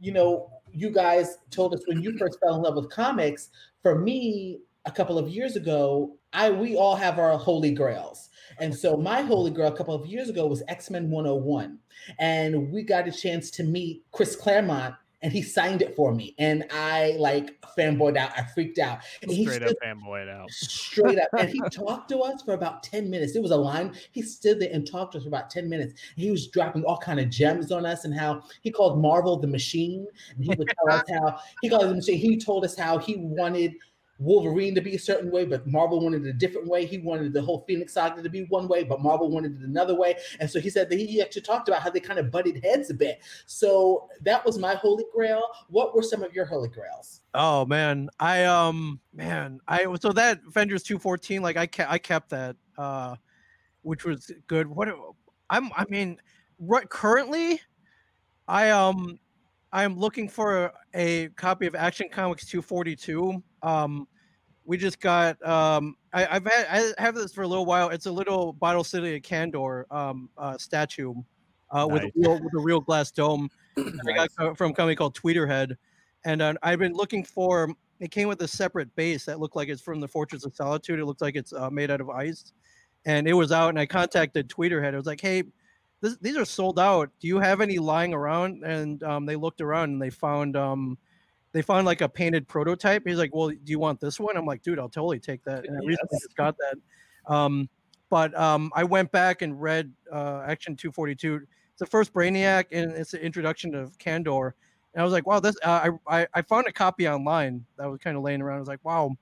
you know, you guys told us when you first fell in love with comics. For me, a couple of years ago, I we all have our holy grails. And so my holy grail a couple of years ago was X-Men 101. And we got a chance to meet Chris Claremont and he signed it for me. And I like fanboyed out. I freaked out. And he straight up fanboyed out. Straight up. and he talked to us for about 10 minutes. It was a line. He stood there and talked to us for about 10 minutes. He was dropping all kind of gems on us and how he called Marvel the machine. And he would tell us how he called the machine. He told us how he wanted Wolverine to be a certain way, but Marvel wanted it a different way. He wanted the whole Phoenix saga to be one way, but Marvel wanted it another way. And so he said that he actually talked about how they kind of butted heads a bit. So that was my holy grail. What were some of your holy grails? Oh man, I um man, I so that Avengers 214, like I kept I kept that uh which was good. What I'm I mean, right currently I um I'm looking for a copy of Action Comics 242 um, we just got. Um, I, have had I have this for a little while. It's a little Bottle City of Kandor um, uh, statue uh, nice. with a real with a real glass dome. nice. I got from a company called Tweeterhead, and uh, I've been looking for. It came with a separate base that looked like it's from the Fortress of Solitude. It looks like it's uh, made out of ice, and it was out. And I contacted Tweeterhead. I was like, "Hey, this, these are sold out. Do you have any lying around?" And um, they looked around and they found um, they found like a painted prototype. He's like, "Well, do you want this one?" I'm like, "Dude, I'll totally take that." And I yes. recently just got that. Um, but um, I went back and read uh, Action 242. It's the first Brainiac, and it's the introduction of Kandor. And I was like, "Wow, this!" Uh, I, I I found a copy online that was kind of laying around. I was like, "Wow."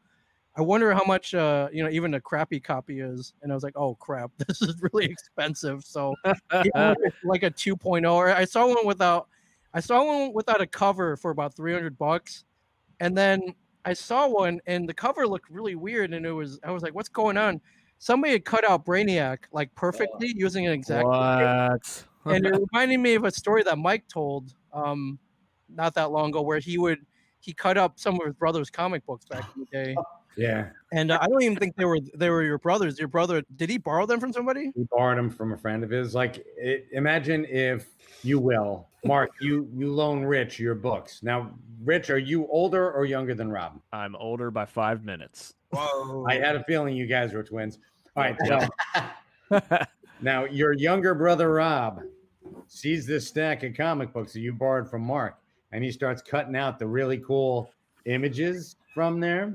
I wonder how much, uh, you know, even a crappy copy is. And I was like, oh crap, this is really expensive. So like a 2.0, I saw one without I saw one without a cover for about 300 bucks. And then I saw one and the cover looked really weird. And it was, I was like, what's going on? Somebody had cut out Brainiac like perfectly using an X-Acto. What? and it reminded me of a story that Mike told um, not that long ago where he would, he cut up some of his brother's comic books back in the day. Yeah. And uh, I don't even think they were they were your brothers. Your brother did he borrow them from somebody? He borrowed them from a friend of his. Like, it, imagine if you will, Mark, you you loan Rich your books. Now, Rich, are you older or younger than Rob? I'm older by five minutes. Whoa! I had a feeling you guys were twins. All right, so now your younger brother Rob sees this stack of comic books that you borrowed from Mark, and he starts cutting out the really cool images from there.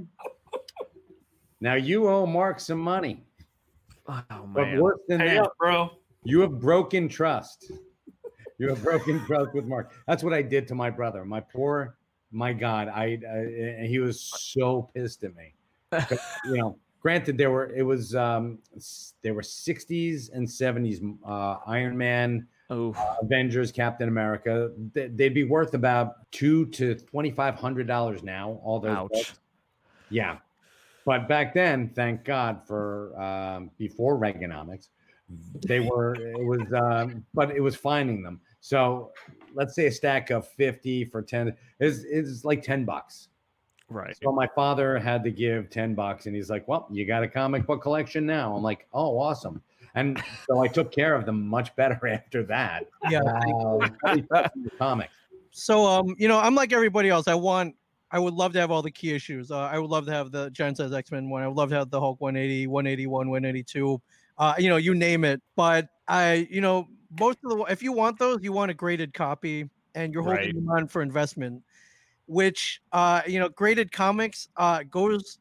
Now you owe Mark some money. Oh man! But worse than hey, that, bro, you have broken trust. You have broken trust with Mark. That's what I did to my brother. My poor, my God, I, I he was so pissed at me. But, you know, granted, there were it was um there were 60s and 70s uh, Iron Man. Uh, Avengers, Captain America, they'd be worth about two to twenty five hundred dollars now. All those, Ouch. yeah, but back then, thank God for um, before Reaganomics, they were it was um, but it was finding them. So let's say a stack of 50 for 10 is is like 10 bucks. Right. So my father had to give 10 bucks and he's like, Well, you got a comic book collection now. I'm like, Oh, awesome. And so I took care of them much better after that. Yeah. comics. So um, you know, I'm like everybody else. I want I would love to have all the key issues. Uh, I would love to have the Giant Size X Men one. I would love to have the Hulk 180, 181, 182. Uh, you know, you name it. But I, you know, most of the if you want those, you want a graded copy, and you're holding right. them on for investment. Which, uh, you know, graded comics uh, goes.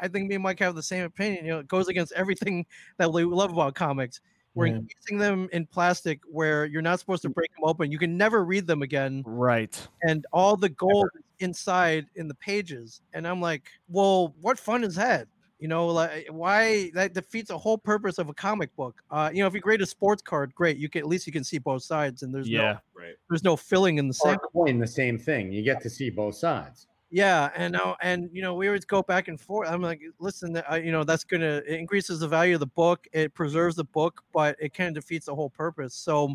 I think me and Mike have the same opinion. You know, it goes against everything that we love about comics. We're yeah. encasing them in plastic where you're not supposed to break them open. You can never read them again. Right. And all the gold inside in the pages. And I'm like, well, what fun is that? You know, like why that defeats the whole purpose of a comic book. Uh, you know, if you grade a sports card, great. You can at least you can see both sides, and there's Yeah. no Right. there's no filling in the same. a coin, the same thing. You get to see both sides. Yeah, and now and you know we always go back and forth. I'm like, listen, uh, you know that's gonna it increases the value of the book. It preserves the book, but it kind of defeats the whole purpose. So,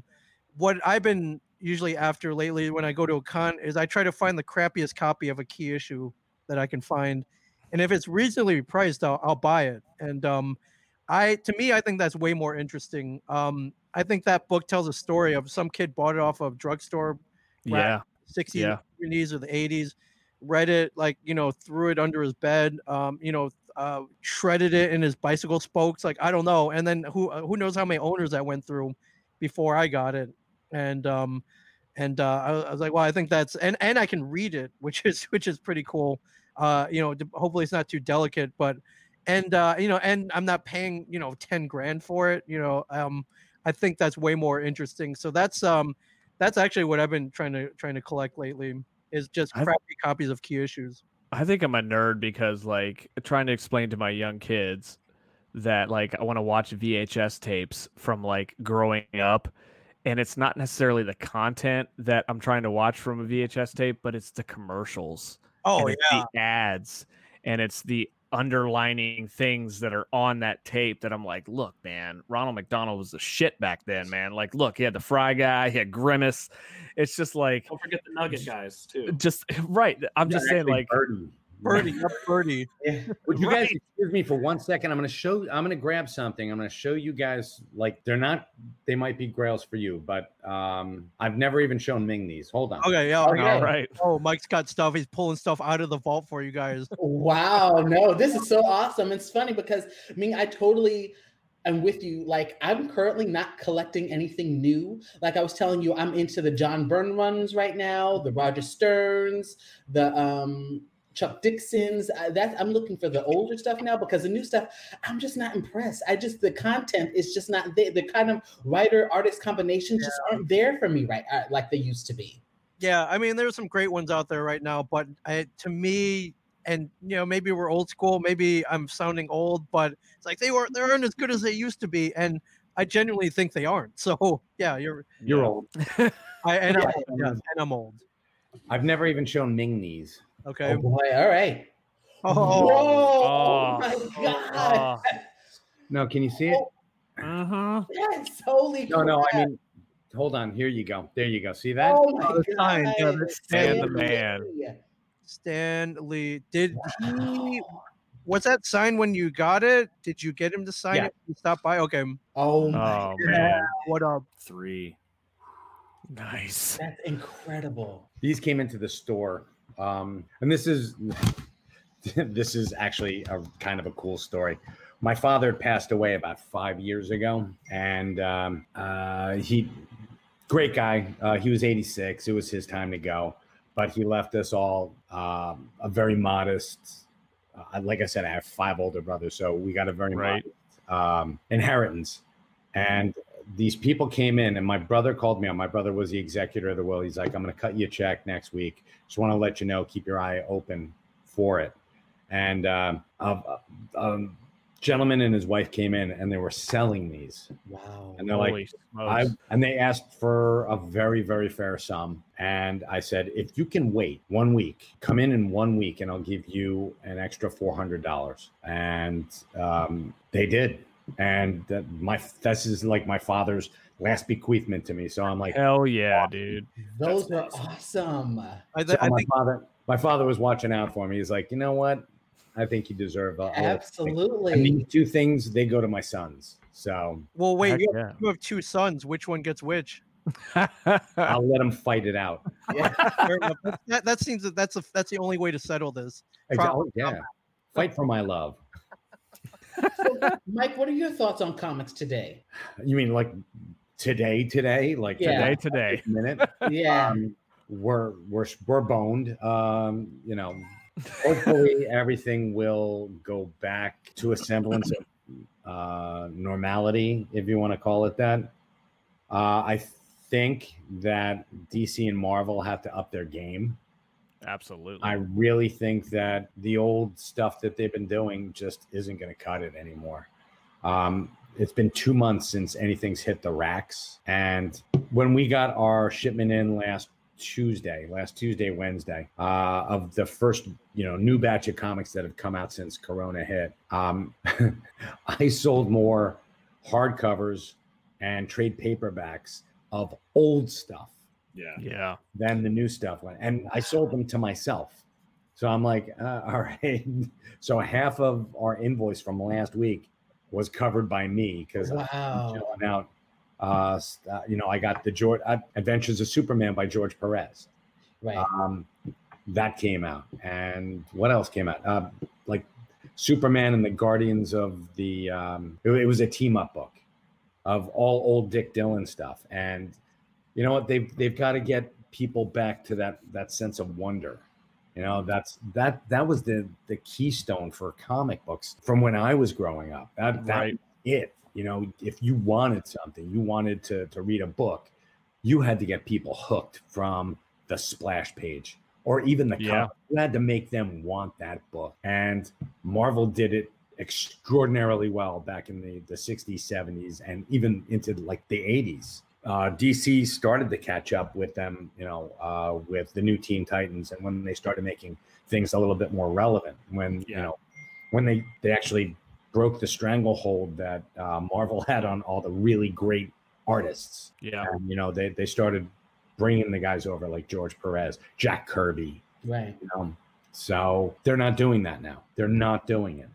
what I've been usually after lately when I go to a con is I try to find the crappiest copy of a key issue that I can find, and if it's reasonably priced, I'll, I'll buy it. And um, I to me, I think that's way more interesting. Um, I think that book tells a story of some kid bought it off of drugstore Yeah. 60s, Yeah. 70s, or the 80s. Read it like you know, threw it under his bed. Um, you know, uh, shredded it in his bicycle spokes. Like I don't know. And then who uh, who knows how many owners that went through before I got it. And um, and uh, I, I was like, well, I think that's and and I can read it, which is which is pretty cool. Uh, you know, hopefully it's not too delicate, but and uh, you know, and I'm not paying you know ten grand for it. You know, um, I think that's way more interesting. So that's um, that's actually what I've been trying to trying to collect lately is just I've- crappy copies of key issues. I think I'm a nerd because like trying to explain to my young kids that like I want to watch VHS tapes from like growing up and it's not necessarily the content that I'm trying to watch from a VHS tape but it's the commercials Oh and yeah, it's the ads and it's the underlining things that are on that tape that I'm like, look, man, Ronald McDonald was the shit back then, man. Like, look, he had the Fry guy, he had Grimace. It's just like, Don't forget the Nugget guys too. just right. I'm just saying, like, Birdie. Birdie, yep, Birdie. Would you guys excuse me for one second? I'm going to show. I'm going to grab something. I'm going to show you guys. Like they're not. They might be grails for you, but um, I've never even shown Ming these. Hold on. Okay, yeah. Okay. okay. all right. Oh, Mike's got stuff. He's pulling stuff out of the vault for you guys. Wow, no, this is so awesome. It's funny because I mean, I totally am with you. Like, I'm currently not collecting anything new. Like I was telling you, I'm into the John Byrne runs right now, the Roger Sterns, the um Chuck Dixon's. I, that I'm looking for the older stuff now because the new stuff, I'm just not impressed. I just the content is just not there. The kind of writer artist combinations just aren't there for me right uh, like they used to be. Yeah, I mean, there's some great ones out there right now, but I, to me, and you know, maybe we're old school, maybe I'm sounding old, but it's like they were they aren't as good as they used to be, and I genuinely think they aren't. So yeah, you're You're old. I and, I'm, Yeah. old, and I'm old. I've never even shown Ming these. Okay. Oh boy, all right. Oh, Whoa! Oh. Oh my god! Oh, No, can you see it? uh-huh. Yes, holy No, no. I mean, hold on. Here you go. There you go. See that? Oh my the sign, god! yeah, Stan the Stanley. man. Stan Lee, did he? Was that signed when you got it? Did you get him to sign Yeah. it? You stopped by. Okay. Oh my Oh god, man, What up? Three. nice. that's incredible. These came into the store, um, and this is this is actually a kind of a cool story. My father had passed away about five years ago, and um, uh, he great guy. Uh, he was 86. It was his time to go, but he left us all um, a very modest. Uh, like I said, I have five older brothers, so we got a very Right. modest um, inheritance. And these people came in, and my brother called me up. My brother was the executor of the will. He's like, "I'm going to cut you a check next week. Just want to let you know, keep your eye open for it." And um, a, a- a gentleman and his wife came in, and they were selling these. Wow. And they're Holy like, I, smokes. and they asked for a very, very fair sum. And I said, if you can wait one week, come in in one week, and I'll give you an extra four hundred dollars. And um, they did. And that my this is like my father's last bequeathment to me. So I'm like, Hell yeah, dude. Those are awesome. I, so I my think father, my father was watching out for me. He's like, you know what? I think you deserve a, a Absolutely. And these two things, they go to my sons. So Well, wait, you have, yeah. you have two sons. Which one gets which? I'll let them fight it out. Yeah. That, that, that seems that that's a, that's the only way to settle this. Oh, yeah. Fight for my love. So, Mike, what are your thoughts on comics today? You mean like today, today, like Yeah. Today, today. today, minute? Yeah. Um, we're we're we're boned. Um, you know, hopefully everything will go back to a semblance of uh, normality, if you want to call it that. Uh, I think that DC and Marvel have to up their game. Absolutely. I really think that the old stuff that they've been doing just isn't going to cut it anymore. Um, it's been two months since anything's hit the racks. And when we got our shipment in last Tuesday, last Tuesday, Wednesday, uh, of the first, you know, new batch of comics that have come out since Corona hit, um, I sold more hardcovers and trade paperbacks of old stuff Yeah. yeah. than the new stuff went. And I sold them to myself. So I'm like, uh, all right. So half of our invoice from last week was covered by me because I'm Wow. chilling out. Uh, uh, you know, I got the George uh, Adventures of Superman by George Perez. Right. Um, that came out, and what else came out? Uh, like Superman and the Guardians of the. Um, it, it was a team up book of all old Dick Dillin stuff, and you know what? They've they've got to get people back to that that sense of wonder. You know, that's that that was the the keystone for comic books from when I was growing up. That that Right. it. You know, if you wanted something, you wanted to to read a book, you had to get people hooked from the splash page or even the Yeah. cover. You had to make them want that book. And Marvel did it extraordinarily well back in the, the 60s, 70s, and even into like the 80s. Uh, DC started to catch up with them, you know, uh, with the new Teen Titans, and when they started making things a little bit more relevant, when you know, when they they actually broke the stranglehold that uh, Marvel had on all the really great artists, Yeah. and you know, they they started bringing the guys over like George Perez, Jack Kirby, right. you know. So they're not doing that now. They're not doing it,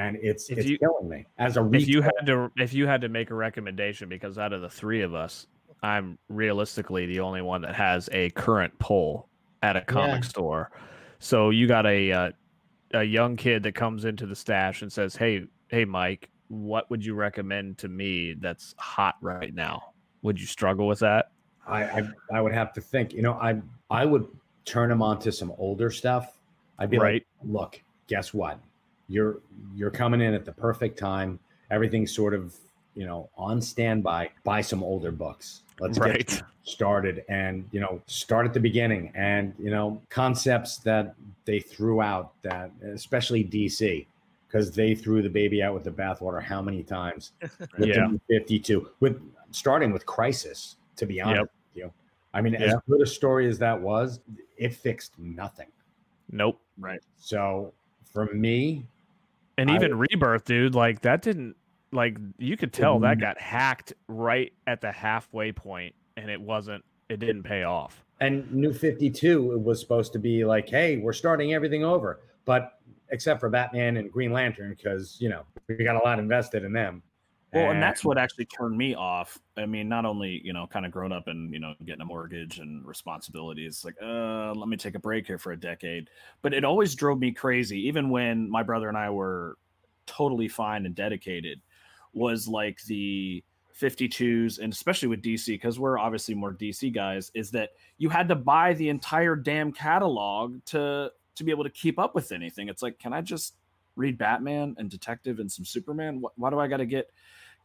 and it's If it's you- killing me as a If you had to if you had to make a recommendation because out of the three of us, I'm realistically the only one that has a current pull at a comic Yeah. store. So you got a uh, a young kid that comes into the stash and says, "Hey, hey Mike, what would you recommend to me that's hot right now?" Would you struggle with that? I, I I would have to think. You know, I I would turn them on to some older stuff. I'd be Right. like, look, guess what? You're you're coming in at the perfect time. Everything's sort of you know on standby. Buy some older books. Let's Right. get started and you know start at the beginning and you know concepts that they threw out that especially DC because they threw the baby out with the bathwater how many times with Yeah. 52 with starting with crisis to be honest Yep. with you i mean as good a story as that was it fixed nothing Nope. Right. So for me And I even Rebirth, dude, like that didn't like you could tell that Mm. got hacked right at the halfway point and it wasn't it didn't pay off. and new 52 it was supposed to be like hey we're starting everything over but except for batman and green lantern because you know we got a lot invested in them Well, and that's what actually turned me off. I mean, not only you know, kind of grown up and you know, getting a mortgage and responsibilities, like, uh, let me take a break here for a decade. But it always drove me crazy, even when my brother and I were totally fine and dedicated. Was like the 52s, and especially with DC, because we're obviously more DC guys, is that you had to buy the entire damn catalog to to be able to keep up with anything. It's like, can I just read Batman and Detective and some Superman? Wh- Why do I got to get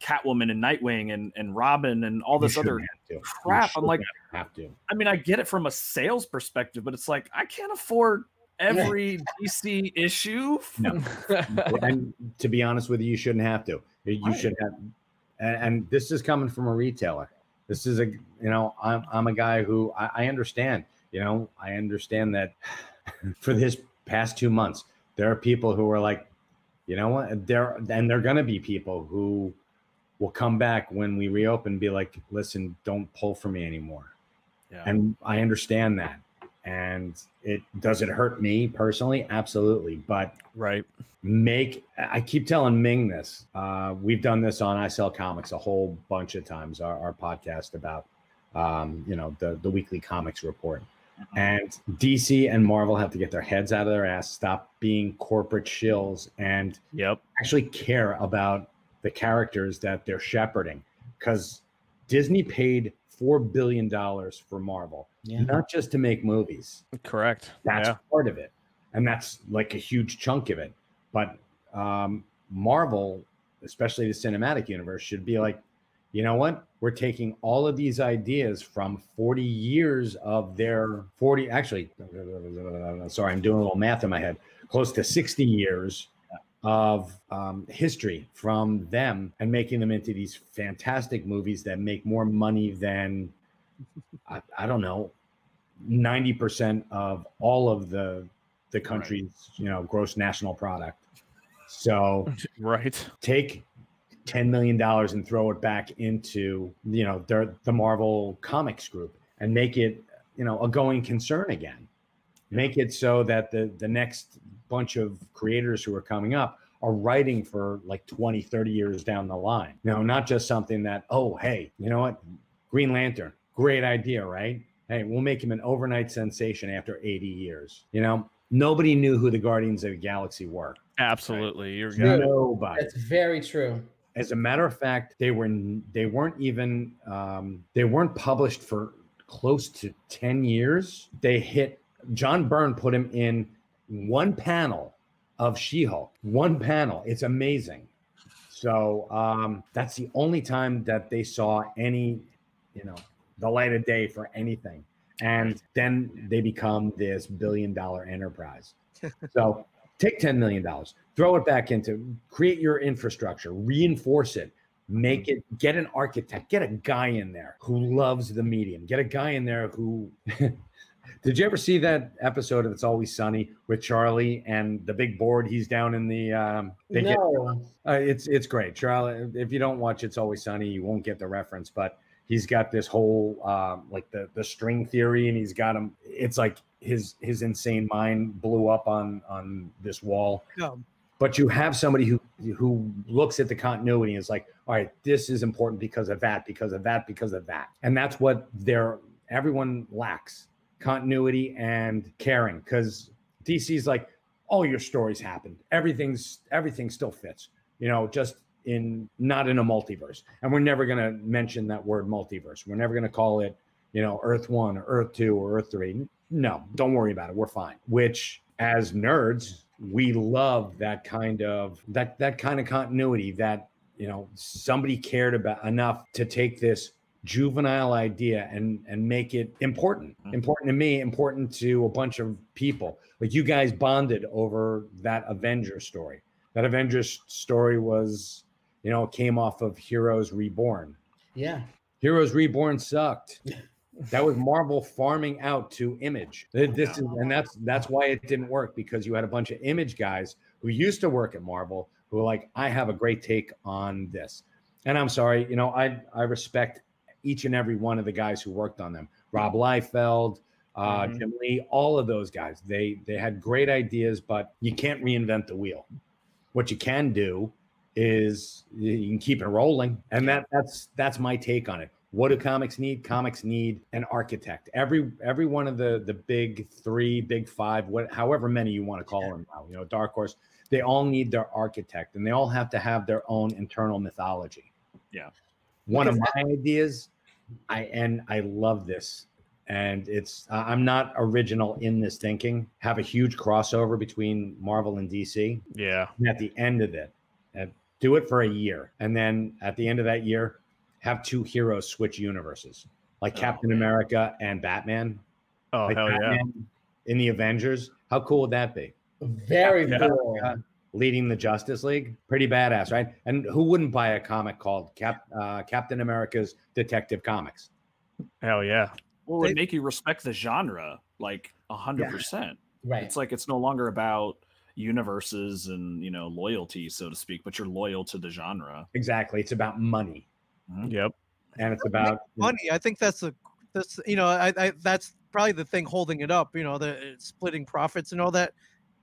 Catwoman and Nightwing and, and Robin and all this other to. Crap? I'm like, have to I mean, I get it from a sales perspective, but it's like I can't afford every DC issue. No. and to be honest with you, you shouldn't have to. You Right. should have, and, and this is coming from a retailer. This is a, you know, I'm I'm a guy who I, I understand. You know, I understand that for this past two months, there are people who are like, you know what, there and they're gonna be people who will come back when we reopen, be like, listen, don't pull for me anymore. Yeah. And I understand that. And it does it hurt me personally? Absolutely. But Right. make i keep telling ming this uh, we've done this on i sell comics a whole bunch of times our, our podcast about um, you know the, the weekly comics report and dc and marvel have to get their heads out of their ass stop being corporate shills and Yep. actually care about the characters that they're shepherding because disney paid four billion dollars for marvel Yeah. not just to make movies Correct. that's yeah. part of it and that's like a huge chunk of it but um, marvel especially the cinematic universe should be like you know what? We're taking all of these ideas from 40 years of their 40, actually, sorry, I'm doing a little math in my head, close to 60 years of um, history from them and making them into these fantastic movies that make more money than, I, I don't know, 90% of all of the the country's you know gross national product. So right. take 10 million dollars and throw it back into you know the, the marvel comics group and make it you know a going concern again. Make it so that the the next bunch of creators who are coming up are writing for like 20 30 years down the line. You know not just something that oh hey you know what? Green lantern great idea right? Hey we'll make him an overnight sensation after 80 years you know? Nobody knew who the guardians of the galaxy were. Absolutely you're True. nobody. That's very true. as a matter of fact they were they weren't even um, they weren't published for close to 10 years. They hit john byrne put him in one panel of she-hulk one panel. It's amazing. So um, that's the only time that they saw any you know the light of day for anything. And then they become this billion dollar enterprise. So take $10 million throw it back into create your infrastructure reinforce it make it get an architect get a guy in there who loves the medium get a guy in there who did you ever see that episode of it's always sunny with charlie and the big board he's down in the um they get- No. uh, it's it's great. Charlie if you don't watch it's always sunny you won't get the reference but he's got this whole um, like the the string theory and he's got him it's like his his insane mind blew up on on this wall. Um, but you have somebody who who looks at the continuity and is like all right this is important because of that because of that because of that. And that's what they're everyone lacks continuity and caring because dc's like all your stories happened. Everything's everything still fits you know just in not in a multiverse. And we're never going to mention that word multiverse. We're never going to call it you know earth one or earth two or earth three. No don't worry about it. We're fine. Which as nerds we love that kind of that that kind of continuity that you know somebody cared about enough to take this juvenile idea and and make it important Mhm. important to me important to a bunch of people like you guys bonded over that avengers story that avengers story was you know came off of heroes reborn Yeah. Heroes Reborn sucked. That was Marvel farming out to Image. This is, and that's that's why it didn't work because you had a bunch of Image guys who used to work at Marvel who were like, I have a great take on this. And I'm sorry, you know, I I respect each and every one of the guys who worked on them. Rob Liefeld, uh, Mhm. Jim Lee, all of those guys. They they had great ideas, but you can't reinvent the wheel. What you can do is you can keep it rolling, and that that's that's my take on it. What do comics need? Comics need an architect. Every every one of the the big three, big five, what however many you want to call them now, you know, Dark Horse, they all need their architect, and they all have to have their own internal mythology. Yeah. One of my ideas, I and I love this, and it's uh, I'm not original in this thinking. Have a huge crossover between Marvel and DC. Yeah. And at the end of it, and do it for a year, and then at the end of that year, have two heroes switch universes, like Oh, Captain man. America and Batman. Oh like hell yeah. In the Avengers. How cool would that be? Very Yeah. cool. Leading the Justice League, pretty badass, right? And who wouldn't buy a comic called Cap uh, Captain America's Detective Comics? Hell yeah. Well, it would They- make you respect the genre like a hundred Yeah. percent. Right. It's like it's no longer about universes and you know loyalty, so to speak, but you're loyal to the genre. Exactly. It's about money, Yep. and it's about money. I think that's a that's you know I, I that's probably the thing holding it up. You know, the uh, splitting profits and all that.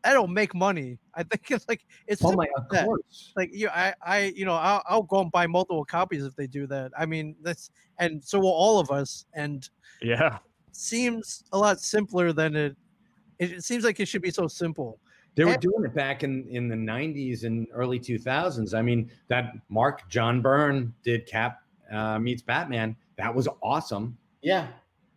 I don't make money. I think it's like it's Oh simple my, of that. course. like you I I you know I'll, I'll go and buy multiple copies if they do that. I mean that's and so will all of us. And Yeah. seems a lot simpler than it. It, it seems like it should be so simple. They were And- doing it back in in the '90s and early 2000s. I mean, that Mark John Byrne did Cap uh, meets Batman. That was awesome, yeah.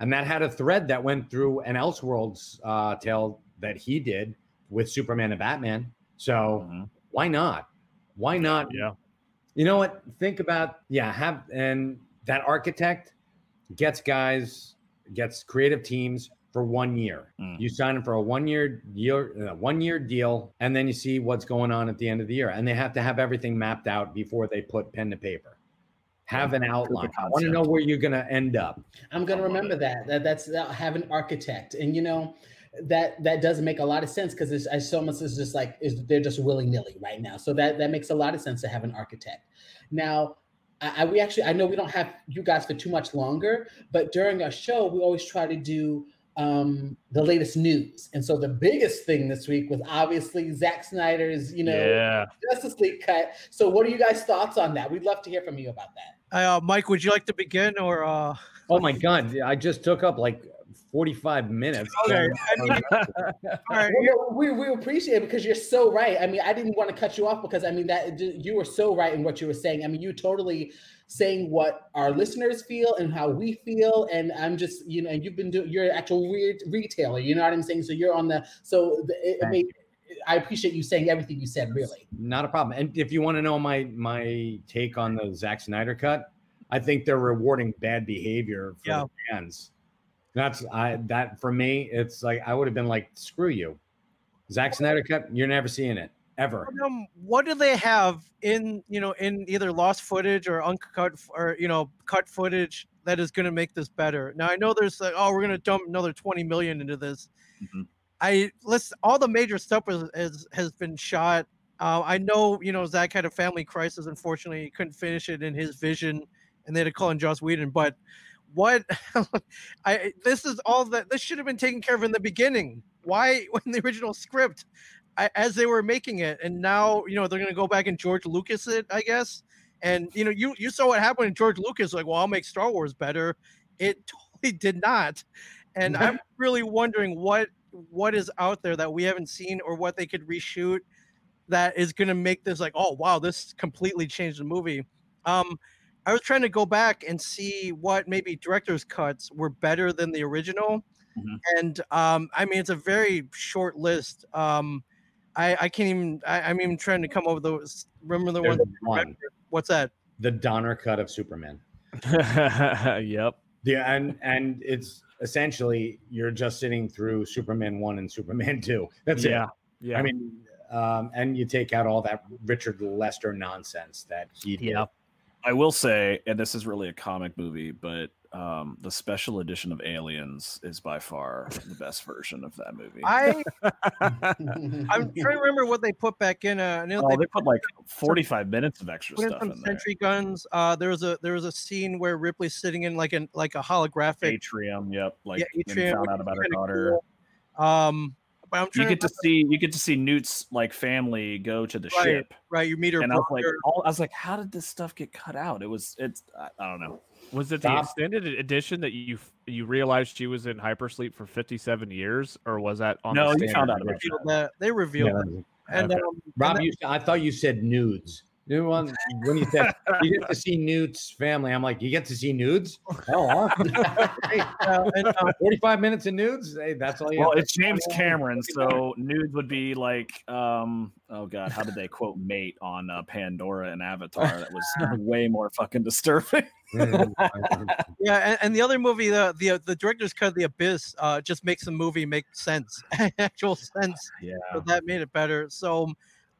and that had a thread that went through an Elseworlds uh, tale that he did with Superman and Batman. So Mhm. why not? Why not Yeah. You know what? Think about yeah, have and that architect gets guys, gets creative teams for one year. Mm. You sign them for a one year year, uh, one year deal, and then you see what's going on at the end of the year. And they have to have everything mapped out before they put pen to paper. Have an outline. I want to know where you're going to end up. I'm gonna remember that. That that's that, have an architect, and you know that that doesn't make a lot of sense because it's, so much is just like is they're just willy nilly right now. So that that makes a lot of sense to have an architect. Now, I, I we actually I know we don't have you guys for too much longer, but during our show we always try to do um the latest news. And so the biggest thing this week was obviously Zack Snyder's you know yeah. Justice League cut. So what are you guys' thoughts on that? We'd love to hear from you about that. Uh, Mike, would you like to begin or? Uh... Oh my god, I just took up like 45 minutes. Okay, I mean, all right, Well, we, we appreciate it because you're so right. I mean, I didn't want to cut you off because I mean that you were so right in what you were saying. I mean, you totally saying what our listeners feel and how we feel, and I'm just you know, and you've been doing you're an actual weird retailer. You know what I'm saying? So you're on the so the, it, I mean, I appreciate you saying everything you said. Really, Not a problem. And if you want to know my my take on the Zack Snyder cut, I think they're rewarding bad behavior for Yeah. the fans. That's I that for me, it's like I would have been like, screw you. Zack Snyder cut, you're never seeing it. Ever. um, what do they have in you know in either lost footage or uncut or you know cut footage that is going to make this better? Now I know there's like oh we're going to dump another 20 million into this. Mhm. I listen. All the major stuff was, has has been shot. Uh, I know you know Zach had a family crisis. Unfortunately, he couldn't finish it in his vision, and they had to call in Joss Whedon. But what I this is all that this should have been taken care of in the beginning. Why when the original script? I, as they were making it, and now you know they're gonna go back and George Lucas it, I guess. And you know, you you saw what happened when George Lucas like, well, I'll make Star Wars better. It totally did not. And I'm really wondering what what is out there that we haven't seen or what they could reshoot that is gonna make this like, oh wow, this completely changed the movie. Um, I was trying to go back and see what maybe director's cuts were better than the original. Mhm. And um, I mean, it's a very short list. Um, I, I can't even. I, I'm even trying to come over those. Remember the There's one? one, What's that? the Donner cut of Superman. yep. Yeah, and and it's essentially you're just sitting through Superman one and Superman two. That's yeah. it. Yeah. I mean, um, and you take out all that Richard Lester nonsense that he did. Yeah. I will say, and this is really a comic movie, but um, the special edition of Aliens is by far the best version of that movie. I I'm trying to remember what they put back in. Uh, I know oh, they they put like 45 minutes of extra put in stuff some in there. sentry guns. Uh, there was a there was a scene where Ripley's sitting in like an like a holographic Atrium, yep. Like yeah, atrium, found out about her daughter. cool. Um, but I'm You get to to see you get to see Newt's like family go to the Right, ship, right. You meet her and I was like, all, I was like, how did this stuff get cut out? It was it's I, I don't know. Was it the Stop. extended edition that you you realized she was in hypersleep for 57 years, or was that on No, the you found out about revealed that they revealed Yeah, that. and Okay. um, and Rob, you, I thought you said nudes. You know, when, when you said you get to see Newt's family, I'm like, you get to see nudes? Hell, awesome. Hey, uh, and, uh, 45 minutes of nudes? Hey, that's all you Well, have it's James Cameron, so nudes would be like, um, oh god, how did they quote mate on uh, Pandora and Avatar? That was way more fucking disturbing. yeah, and, and the other movie, the the the director's cut, of The Abyss, uh, just makes the movie make sense, actual sense. yeah, So that made it better. So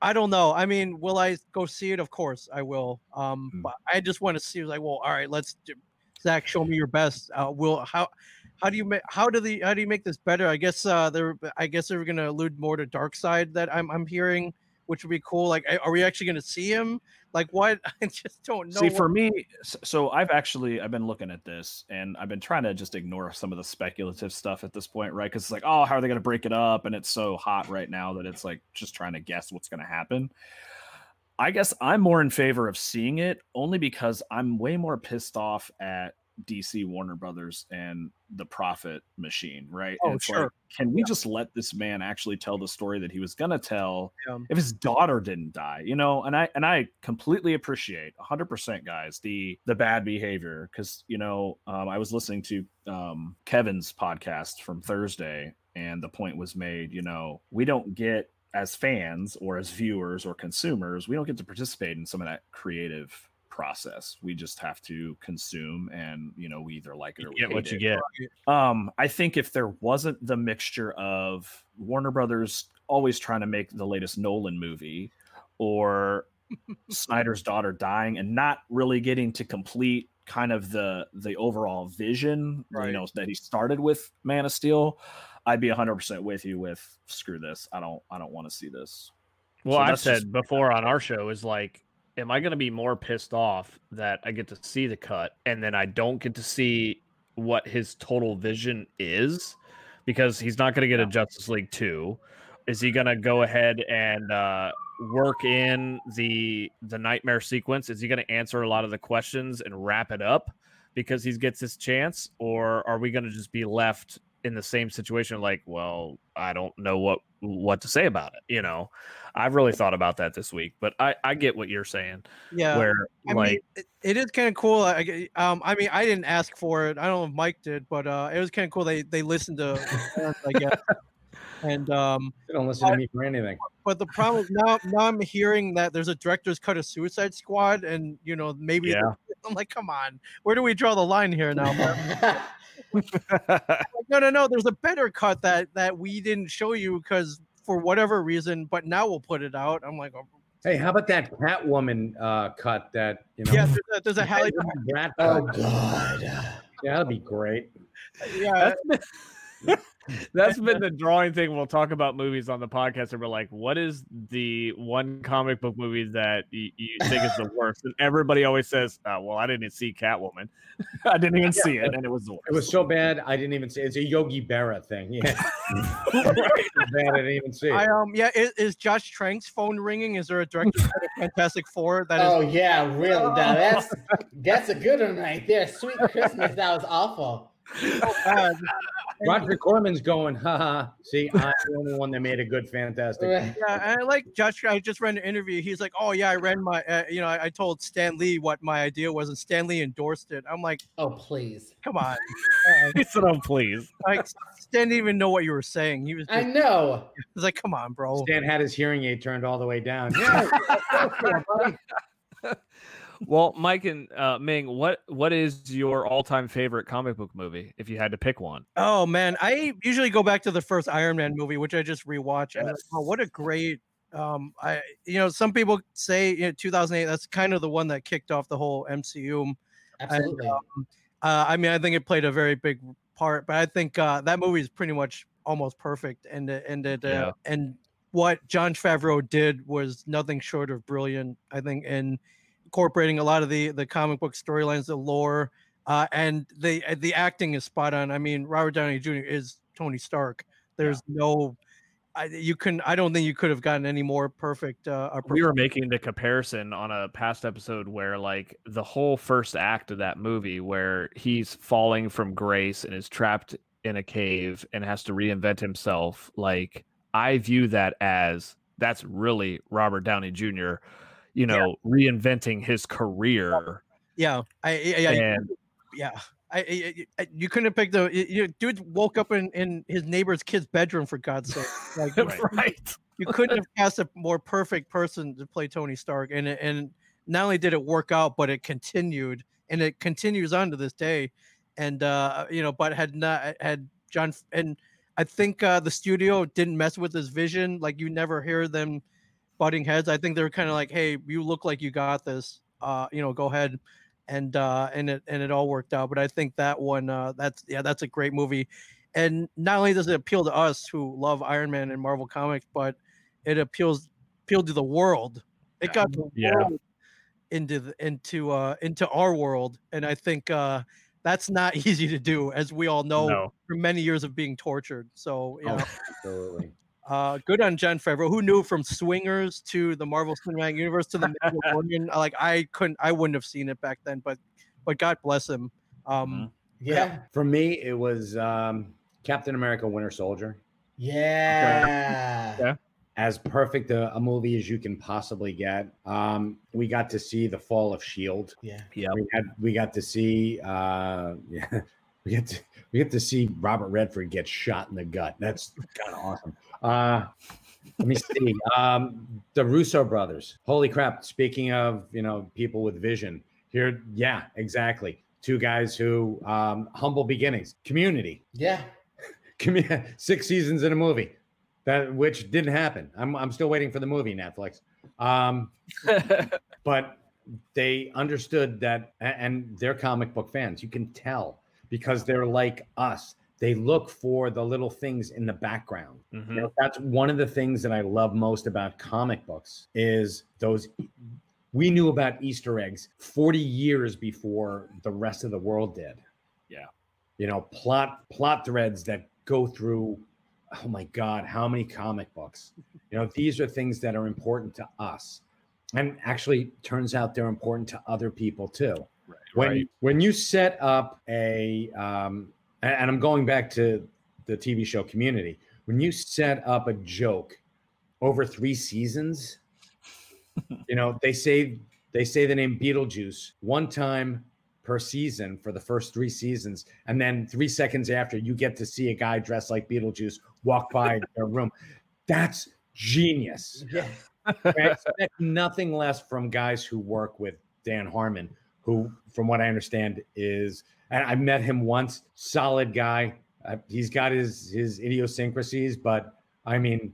I don't know. I mean, will I go see it? Of course I will. Um, Mm. but I just want to see like, well, all right, let's do, Zach, show me your best. Uh, will how how do you make how do the how do you make this better? I guess uh they're I guess they're gonna allude more to Darkseid that I'm I'm hearing, which would be cool. Like, are we actually gonna see him? Like, what? I just don't know. See, what- for me, so I've actually I've been looking at this and I've been trying to just ignore some of the speculative stuff at this point, right? Because it's like, oh, how are they going to break it up? And it's so hot right now that it's like just trying to guess what's going to happen. I guess I'm more in favor of seeing it only because I'm way more pissed off at DC Warner Brothers and the profit machine, right? Oh, sure. Like, can we just let this man actually tell the story that he was to tell? Yeah. if his daughter didn't die you know and i and i completely appreciate 100% guys the the bad behavior because you know um, i was listening to um, kevin's podcast from thursday and the point was made you know we don't get as fans or as viewers or consumers, we don't get to participate in some of that creative process. We just have to consume, and you know, we either like it or You we get what you it. get. Um, I think if there wasn't the mixture of Warner Brothers always trying to make the latest Nolan movie or Snyder's daughter dying and not really getting to complete kind of the the overall vision, Right. you know, that he started with Man of Steel, I'd be 100% with you with screw this. I don't I don't want to see this. Well, So I've said just- before on our show is like, am I going to be more pissed off that I get to see the cut and then I don't get to see what his total vision is because he's not going to get a Justice League 2? Is he going to go ahead and uh, work in the the nightmare sequence? Is he going to answer a lot of the questions and wrap it up because he gets his chance, or are we going to just be left in the same situation? Like, well, I don't know what what to say about it. You know, I've really thought about that this week, but I I get what you're saying. Yeah. where I like mean, it, it is kind of cool. I, g- um, I mean, I didn't ask for it. I don't know if Mike did, but uh, it was kind of cool. They they listened to, fans, I guess. And um, They don't listen to me for anything. but the problem is now now I'm hearing that there's a director's cut of Suicide Squad, and you know maybe Yeah. I'm like, come on, where do we draw the line here now? Like, no, no, no. There's a better cut that that we didn't show you because for whatever reason, but now we'll put it out. I'm like, oh, Hey, how about that Catwoman uh, cut that you know? yeah, there's a, there's a Halle. Brat oh? God. Yeah, that'd be great. Yeah, That's been the drawing thing. We'll talk about movies on the podcast, and we're like, "What is the one comic book movie that you, you think is the worst?" And everybody always says, uh, "Well, I didn't see Catwoman. I didn't even see it, and it was the worst." It was so bad I didn't even see. It. It's a Yogi Berra thing. Yeah, so bad I didn't even see. I It. um yeah, is, is Josh Trank's phone ringing? Is there a director cut of Fantastic Four that is Oh yeah, really? Now that's that's a good one right there. Sweet Christmas. That was awful. So bad? Roger Corman's going, haha. See, I'm the only one that made a good Fantastic. Right. Yeah, and I like Josh. I just read an interview. He's like, "Oh yeah, I ran my, uh, you know, I, I told Stan Lee what my idea was, and Stan Lee endorsed it." I'm like, Oh please. "Come on!" He said, "Oh, please." like Stan didn't even know what you were saying. He was, I know. he was like, "Come on, bro." Stan had his hearing aid turned all the way down. Yeah, Well, Mike and uh, Ming, what what is your all time favorite comic book movie? If you had to pick one, Oh man, I usually go back to the first Iron Man movie, which I just rewatched. And oh, what a great um I you know, some people say you know 2008 that's kind of the one that kicked off the whole MCU. Absolutely. Uh I mean, I think it played a very big part, but I think uh that movie is pretty much almost perfect and it- and it uh, Yeah. and what Jon Favreau did was nothing short of brilliant, I think, in incorporating a lot of the the comic book storylines, the lore, uh, and the uh, the acting is spot on. I mean, Robert Downey Jr. is Tony Stark. There's no, I, you can. I don't think you could have gotten any more perfect. Uh, we were making the comparison on a past episode where like the whole first act of that movie where he's falling from grace and is trapped in a cave and has to reinvent himself like i view that as that's really robert downey jr you know reinventing his career yeah, I, I- yeah, and yeah. I, I, you couldn't have picked the you, dude woke up in, in his neighbor's kid's bedroom for God's sake. Like right you couldn't have cast a more perfect person to play Tony Stark, and and not only did it work out, but it continued, and it continues on to this day. And uh, you know, but had not had John, and I think uh, the studio didn't mess with his vision. Like you never hear them butting heads. I think they're kind of like, "Hey, you look like you got this. Uh, you know, go ahead." And uh, and it and it all worked out. But I think that one, uh, that's yeah, that's a great movie. And not only does it appeal to us who love Iron Man and Marvel comics, but it appeals appealed to the world. It got the Yeah. world into the, into uh into our world, and I think uh that's not easy to do, as we all know no from many years of being tortured. So you Oh, absolutely. Uh, good on Jon Favreau. Who knew from Swingers to the Marvel Cinematic Universe to the Mandalorian? like I couldn't, I wouldn't have seen it back then, but but God bless him. Um, yeah. For me, it was um, Captain America: Winter Soldier. Yeah. Yeah. As perfect a, a movie as you can possibly get. Um, we got to see the fall of Shield. Yeah. yeah We had we got to see uh, yeah, we get to we get to see Robert Redford get shot in the gut. That's kind of awesome. Uh, Let me see. Um, the Russo brothers. Holy crap! Speaking of, you know, people with vision here. Yeah, exactly. Two guys who um, humble beginnings. Community. Yeah. Commu- Six seasons in a movie. That which didn't happen. I'm I'm still waiting for the movie Netflix. Um, but they understood that, and they're comic book fans. You can tell because they're like us. They look for the little things in the background. Mhm. You know, that's one of the things that I love most about comic books is those we knew about Easter eggs 40 years before the rest of the world did. Yeah. You know, plot plot threads that go through oh my god, how many comic books. You know, these are things that are important to us. And actually turns out they're important to other people too Right. when Right. when you set up a um and, i'm going back to the tv show community when you set up a joke over three seasons you know they say they say the name beetlejuice one time per season for the first three seasons and then three seconds after you get to see a guy dressed like beetlejuice walk by their room that's genius Yeah. I expect nothing less from guys who work with Dan Harmon, who, from what I understand, is and I met him once. Solid guy. Uh, he's got his his idiosyncrasies, but I mean,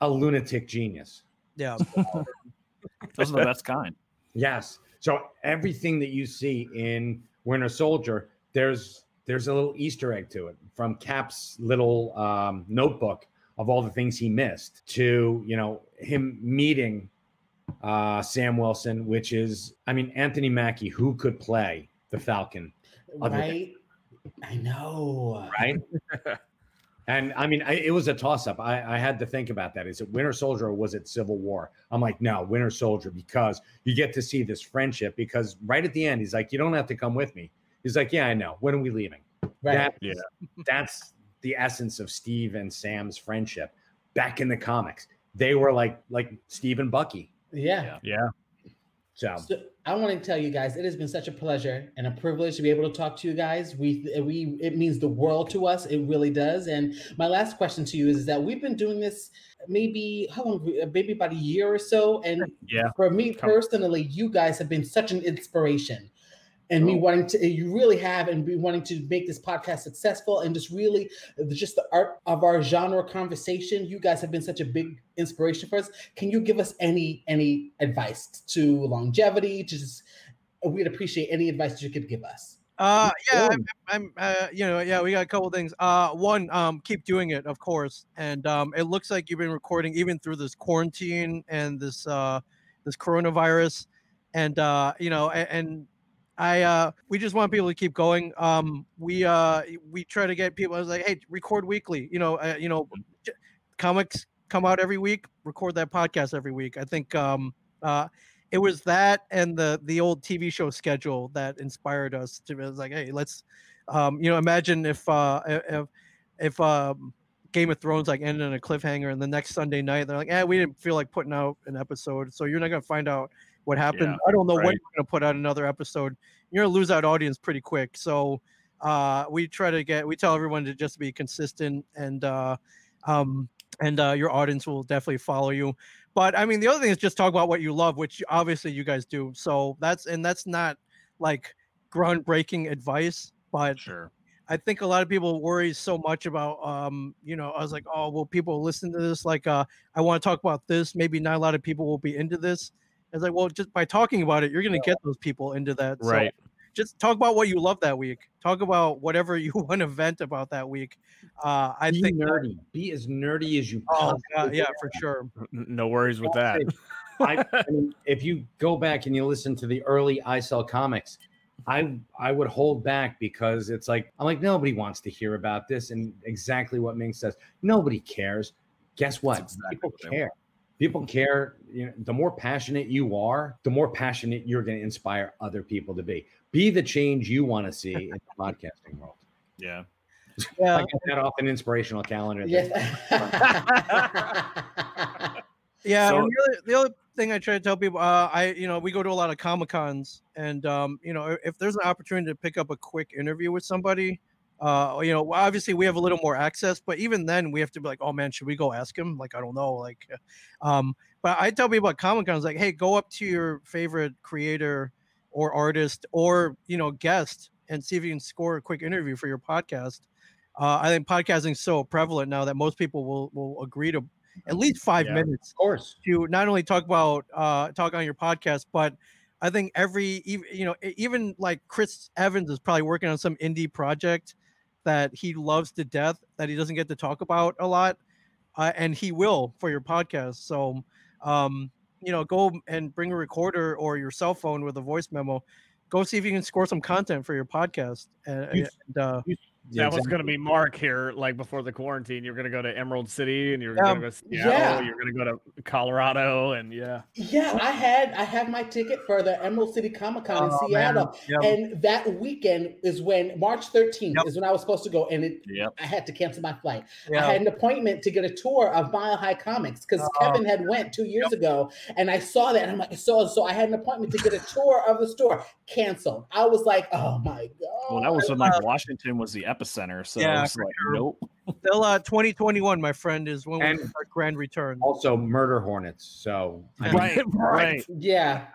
a lunatic genius. Yeah. Those are the best kind. Yes. So everything that you see in Winter Soldier, there's there's a little Easter egg to it from Cap's little um, notebook of all the things he missed to you know him meeting uh, Sam Wilson, which is I mean Anthony Mackie, who could play the Falcon, Right. I know. right? And I mean, I, it was a toss up. I, I had to think about that. Is it Winter Soldier or was it Civil War? I'm like, no, Winter Soldier, because you get to see this friendship. Because right at the end, he's like, you don't have to come with me. He's like, yeah, I know. When are we leaving? Right. That- Yeah. that's the essence of Steve and Sam's friendship. Back in the comics, they were like like Steve and Bucky. Yeah. Yeah. So So I want to tell you guys, it has been such a pleasure and a privilege to be able to talk to you guys. We we it means the world to us. It really does. And my last question to you is, that we've been doing this maybe how long? Maybe about a year or so. And Yeah. for me Come- personally, you guys have been such an inspiration. And me Oh. wanting to, you really have, and be wanting to make this podcast successful, and just really, just the art of our genre conversation. You guys have been such a big inspiration for us. Can you give us any any advice to longevity? To just, we'd appreciate any advice that you could give us. Uh, yeah, I'm, I'm uh, you know, yeah, we got a couple things. Uh, one, um, keep doing it, of course. And um, it looks like you've been recording even through this quarantine and this uh, this coronavirus, and uh, you know, and, and I uh, we just want people to keep going. Um, we uh, we try to get people. I was like, hey, record weekly. You know, uh, you know, comics come out every week. Record that podcast every week. I think um, uh, it was that and the the old TV show schedule that inspired us to. It was like, hey, let's, um, you know, imagine if uh, if if um, Game of Thrones like ended on a cliffhanger, and the next Sunday night they're like, eh, we didn't feel like putting out an episode, so you're not gonna find out what happened. Yeah, I don't know when right. you're gonna put out another episode. You're gonna lose that audience pretty quick. So uh, we try to get we tell everyone to just be consistent and uh, um, and uh, your audience will definitely follow you. But I mean, the other thing is just talk about what you love, which obviously you guys do. So that's and that's not like groundbreaking advice, but Sure. I think a lot of people worry so much about, um, you know, I was like, oh, will people listen to this? Like, uh, I want to talk about this. Maybe not a lot of people will be into this. It's like, well, just by talking about it, you're going to get those people into that. So Right. just talk about what you love that week. Talk about whatever you want to vent about that week. Uh, I be think. that- nerdy. Be as nerdy as you. oh, yeah, for sure. No worries with that. I, I mean, if you go back and you listen to the early I Sell comics, I I would hold back because it's like I'm like nobody wants to hear about this, and exactly what Ming says, nobody cares. Guess what? Exactly People what care. People care. You know, the more passionate you are, the more passionate you're going to inspire other people to be. Be the change you want to see in the podcasting world. Yeah. Yeah. I got that off an inspirational calendar. Yes. Yeah, So- the other, the other thing I try to tell people, uh, I you know we go to a lot of comic cons, and um, you know if there's an opportunity to pick up a quick interview with somebody, Uh, you know, obviously we have a little more access, but even then we have to be like, oh man, should we go ask him? Like, I don't know. Like, um, but I tell people at Comic Con, I was like, hey, go up to your favorite creator or artist or you know guest and see if you can score a quick interview for your podcast. Uh, I think podcasting is so prevalent now that most people will will agree to at least five Yeah. minutes Of course. to not only talk about uh talk on your podcast but i think every ev- you know even like chris evans is probably working on some indie project that he loves to death that he doesn't get to talk about a lot uh, and he will for your podcast. So um you know go and bring a recorder or your cell phone with a voice memo. Go see if you can score some content for your podcast and, You- and uh Yeah, that was going to be Mark here, like before the quarantine. You're going to go to Emerald City, and you're Yeah. going to um, go to Seattle. Yeah. You're going to go to Colorado, and yeah, Yeah, I had I have my ticket for the Emerald City Comic Con in Oh, man. Seattle, Yeah. and that weekend is when March 13th Yep. is when I was supposed to go, and it Yep. I had to cancel my flight. yeah. I had an appointment to get a tour of Mile High Comics because Oh. Kevin had went two years ago, and I saw that, and I'm like, so so I had an appointment to get a tour of the store. Canceled. I was like, oh my god. Well, that was when like Washington was the epicenter. So Yeah, it's like, sure. nope. Still, uh, 2021, my friend, is when we And- our grand return. also murder hornets. So I mean, Right, right. yeah,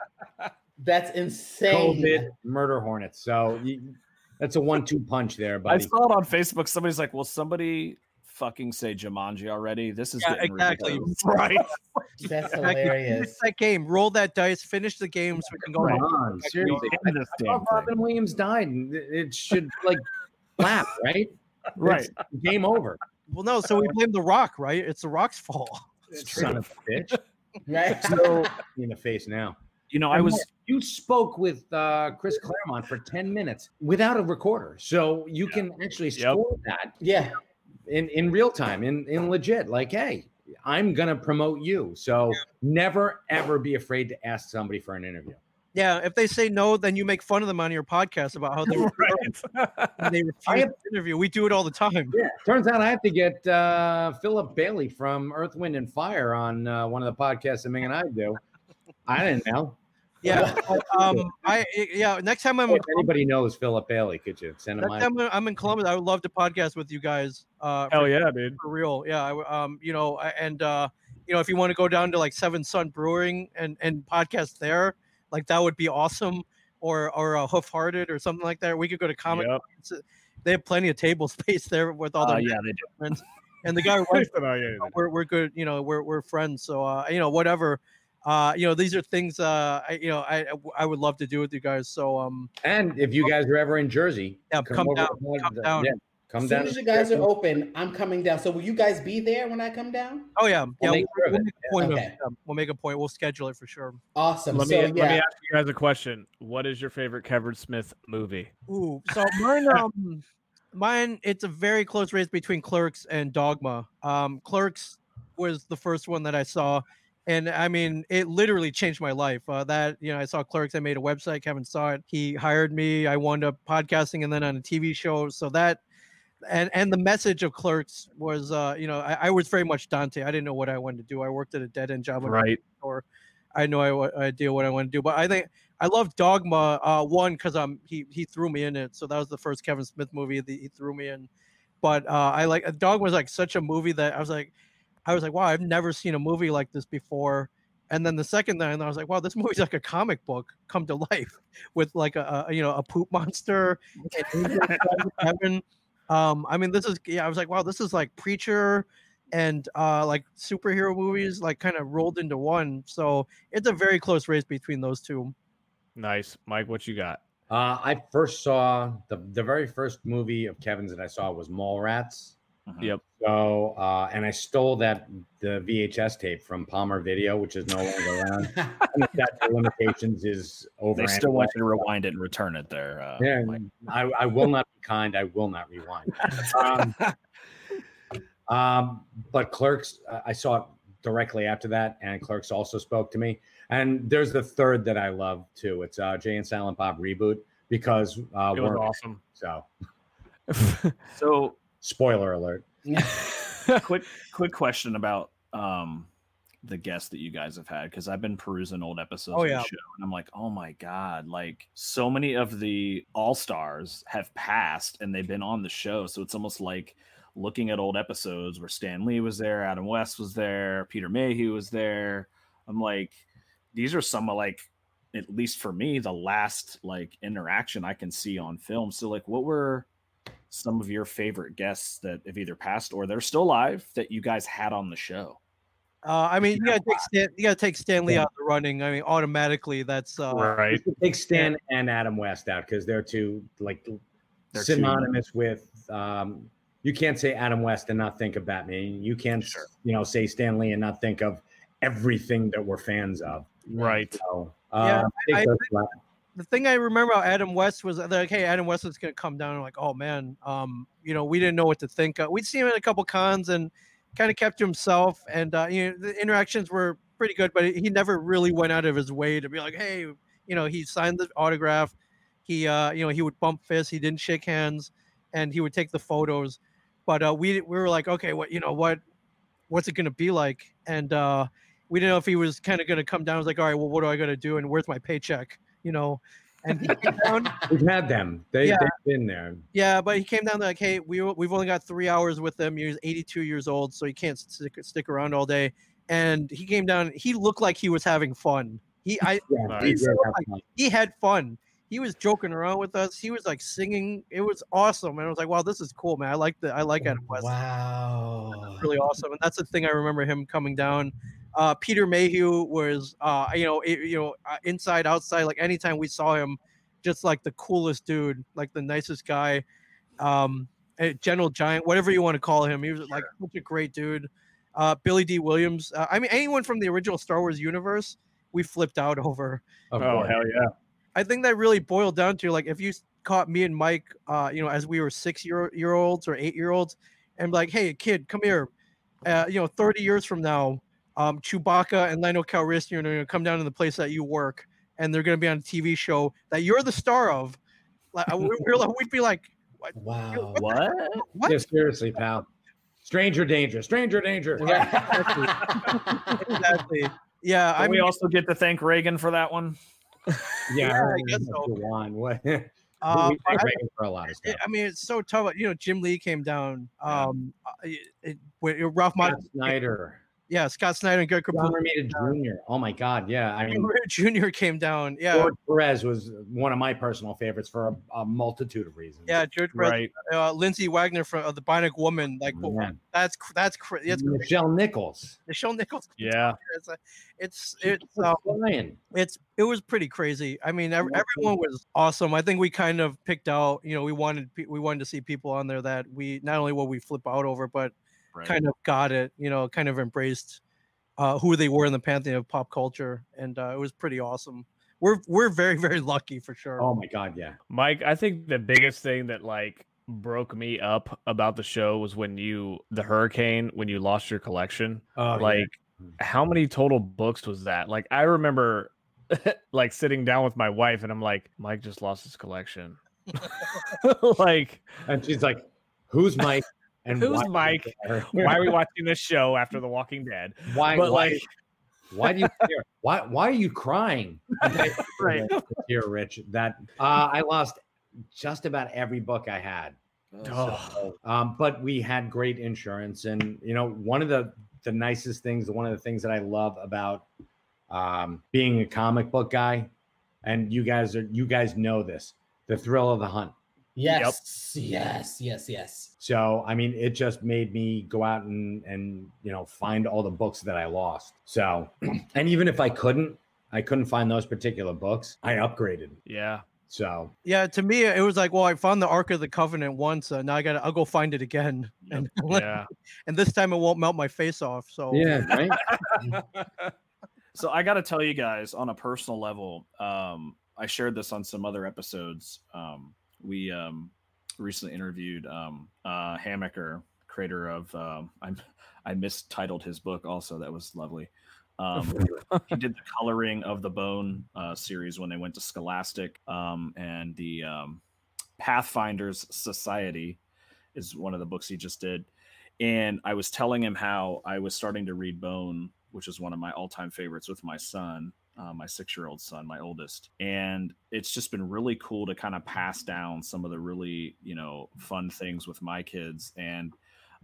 that's insane. COVID murder hornets. So you, that's a one-two punch there, I buddy. saw it on Facebook. Somebody's like, "Will somebody fucking say Jumanji already? This is Yeah, exactly. ridiculous." right. That's Exactly. Hilarious. that game. Roll that dice. Finish the game so we can go. Come on. on, seriously. I End this thought damn thing. Robin Williams died. it- It should like clap, right? Right. It's game over. Well, no. So we blame the Rock, right? It's the Rock's fault. Son of a bitch. Right? So in the face now. You know, I was You spoke with uh, Chris Claremont for ten minutes without a recorder, so you can actually Yep. that Yeah. in in real time, in in legit. Like, hey, I'm gonna promote you, so never ever be afraid to ask somebody for an interview. Yeah. If they say no, then you make fun of them on your podcast about how they, were right. they refuse I have- to interview. We do it all the time. Yeah, turns out I have to get uh, Philip Bailey from Earth, Wind, and Fire on uh, one of the podcasts that Ming and I do. I didn't know. Yeah. um. I yeah. Next time I'm If anybody knows Philip Bailey, could you send him next time I'm in Columbus, I would love to podcast with you guys. Uh, Hell yeah, dude. for real. Yeah, I w um, you know, and uh, you know, if you want to go down to like Seventh Son Brewing and and podcast there, like that would be awesome. Or or uh, Hoof Hearted or something like that. We could go to Comic. Yep. They have plenty of table space there with all uh, the yeah, they do. friends. And the guy who runs, Oh, yeah, you know, we're we're good. You know, we're we're friends. So uh, you know, whatever. Uh, you know, these are things. Uh, I, you know, I I would love to do with you guys. So um, And if you guys are ever in Jersey, yeah, come, over down, come down. Yeah, come As soon down. as you guys are open, I'm coming down. So will you guys be there when I come down? Oh yeah, yeah. make We'll, sure we'll make a point. Okay. Of, yeah, we'll make a point. We'll schedule it for sure. Awesome. Let so me yeah, let me ask you guys a question. What is your favorite Kevin Smith movie? Ooh, so mine, um, mine, it's a very close race between Clerks and Dogma. Um, Clerks was the first one that I saw, and I mean, it literally changed my life. Uh, that you know, I saw Clerks. I made a website. Kevin saw it. He hired me. I wound up podcasting and then on a TV show. So that. And, and the message of Clerks was, uh, you know, I, I was very much Dante. I didn't know what I wanted to do. I worked at a dead end job. Right. or I had no i- idea what I want to do. But I think I love Dogma. Uh, one because um he he threw me in it, so that was the first Kevin Smith movie that he threw me in. But uh, I like Dogma was like such a movie that I was like, I was like, wow, I've never seen a movie like this before. And then the second time, I was like, wow, this movie's like a comic book come to life with like a, a you know a poop monster. and Angel Fire Kevin. Um, I mean, this is yeah. I was like, wow, this is like Preacher and uh like superhero movies like kind of rolled into one. So it's a very close race between those two. Nice, Mike. What you got? Uh, I first saw the the very first movie of Kevin's that I saw was Mallrats. Mhm. Yep. So, uh, and I stole that the VHS tape from Palmer Video, which is no longer around. And the limitations is over. They still want you to rewind it and return it there. Uh, Yeah, Mike. I, I will not be kind. I will not rewind. Um, um, but Clerks, uh, I saw it directly after that, and Clerks also spoke to me. And there's the third that I love too. It's uh, Jay and Silent Bob reboot because uh, It was we're awesome. so So spoiler alert. quick quick question about um the guests that you guys have had because I've been perusing old episodes Oh, of yeah. the show and I'm like, oh my god, like so many of the all stars have passed and they've been on the show, so it's almost like looking at old episodes where Stan Lee was there, Adam West was there, Peter Mayhew was there. I'm like, these are some of like at least for me the last like interaction I can see on film. So like, what were some of your favorite guests that have either passed or they're still alive that you guys had on the show? Uh, I mean, you gotta take Stan, you gotta take Stanley out of the running. I mean, automatically, that's uh, right. You Take Stan and Adam West out because they're two like They're two- synonymous with. Um, you can't say Adam West and not think of Batman. You can't, Sure. you know, say Stanley and not think of everything that we're fans of. Right. So, Yeah, uh, take I- those out. The thing I remember about Adam West was they're like, hey, Adam West is gonna come down. I'm like, oh man, um, you know, we didn't know what to think. Uh, we'd seen him at a couple cons and kind of kept to himself, and uh, you know, the interactions were pretty good, but he never really went out of his way to be like, hey, you know, he signed the autograph. He, uh, you know, he would bump fists. He didn't shake hands, and he would take the photos. But uh, we we were like, okay, what you know, what what's it gonna be like? And uh, we didn't know if he was kind of gonna come down. I was like, all right, well, what do I gotta do? And where's my paycheck? You know, and he came down. We've had them. They, Yeah. They've been there. Yeah, but he came down like, hey, we we've only got three hours with him. He's 82 years old, so he can't stick stick around all day. And he came down. He looked like he was having fun. He I Yeah, Nice. they did have Like, fun. he had fun. He was joking around with us. He was like singing. It was awesome. And I was like, wow, this is cool, man. I like the I like Adam West. Wow. Really awesome. And that's the thing I remember him coming down. Uh, Peter Mayhew was, uh, you know, it, you know, uh, inside, outside. Like anytime we saw him, just like the coolest dude, like the nicest guy. Um, eh, General Giant, whatever you want to call him, he was like such a great dude. Uh, Billy Dee Williams. Uh, I mean, anyone from the original Star Wars universe, we flipped out over. Oh course. hell yeah. I think that really boiled down to like if you caught me and Mike, uh, you know, as we were six year year olds or eight year olds, and like, hey, kid, come here. Uh, you know, 30 years from now, um, Chewbacca and Lando Calrissian are going to come down to the place that you work, and they're going to be on a TV show that you're the star of. Like, we- we're like, we'd be like, Wow. What? what? Yeah, seriously, pal. Stranger danger. Stranger danger. exactly. Yeah, I I we mean, also get to thank Reagan for that one. Yeah, Yeah, I guess so. you. What? um, we thank I- Reagan for a lot of stuff. I mean, it's so tough. You know, Jim Lee came down. Um, uh, it, it, when- Ralph Scott Macchio, Snyder, yeah, Scott Snyder and Greg John Capullo. Romita Jr. Oh my God, yeah. I mean, Junior came down. Yeah, George Perez was one of my personal favorites for a, a multitude of reasons. yeah, George Perez, Right. uh, Lindsay Wagner from uh, the Bionic Woman. Like, Oh, Yeah. that's cr- that's cra- that's crazy. Nichelle Nichols. Nichelle Nichols. Yeah. It's it's it's uh, it's it was pretty crazy. I mean, ev- everyone was awesome. I think we kind of picked out. You know, we wanted pe- we wanted to see people on there that we not only what we flip out over, but Right. kind of got it. You know, kind of embraced uh, who they were in the pantheon of pop culture, and uh, it was pretty awesome. We're we're very very lucky for sure. Oh my God, yeah. Mike, I think the biggest thing that like broke me up about the show was when you the hurricane when you lost your collection. Oh, like how many total books was that? Like I remember like sitting down with my wife and I'm like, Mike just lost his collection. like, and she's like, "Who's Mike?" And Who's why- Mike? why are we watching this show after The Walking Dead? Why? But why, like why do you care? Why? Why are you crying? Right. Here, Rich. That uh, I lost just about every book I had. Oh. Um, but we had great insurance, and you know, one of the the nicest things, one of the things that I love about um, being a comic book guy, and you guys are you guys know this, the thrill of the hunt. Yes. Yes. Yes. Yes. So I mean, it just made me go out and and you know find all the books that I lost. So, and even if I couldn't, I couldn't find those particular books, I upgraded. yeah. So Yeah, to me it was like, well, I found the Ark of the Covenant once, uh, now I gotta I'll go find it again, and Yeah. and this time it won't melt my face off. So yeah, right. So I got to tell you guys on a personal level, um, I shared this on some other episodes. Um, we um, recently interviewed um, uh, Hamaker, creator of um, I'm I mistitled his book also. That was lovely. Um, he did the coloring of the Bone uh, series when they went to Scholastic, um, and the um, Pathfinders Society is one of the books he just did. And I was telling him how I was starting to read Bone which is one of my all-time favorites with my son, uh, my six-year-old son, my oldest, and it's just been really cool to kind of pass down some of the really you know fun things with my kids and.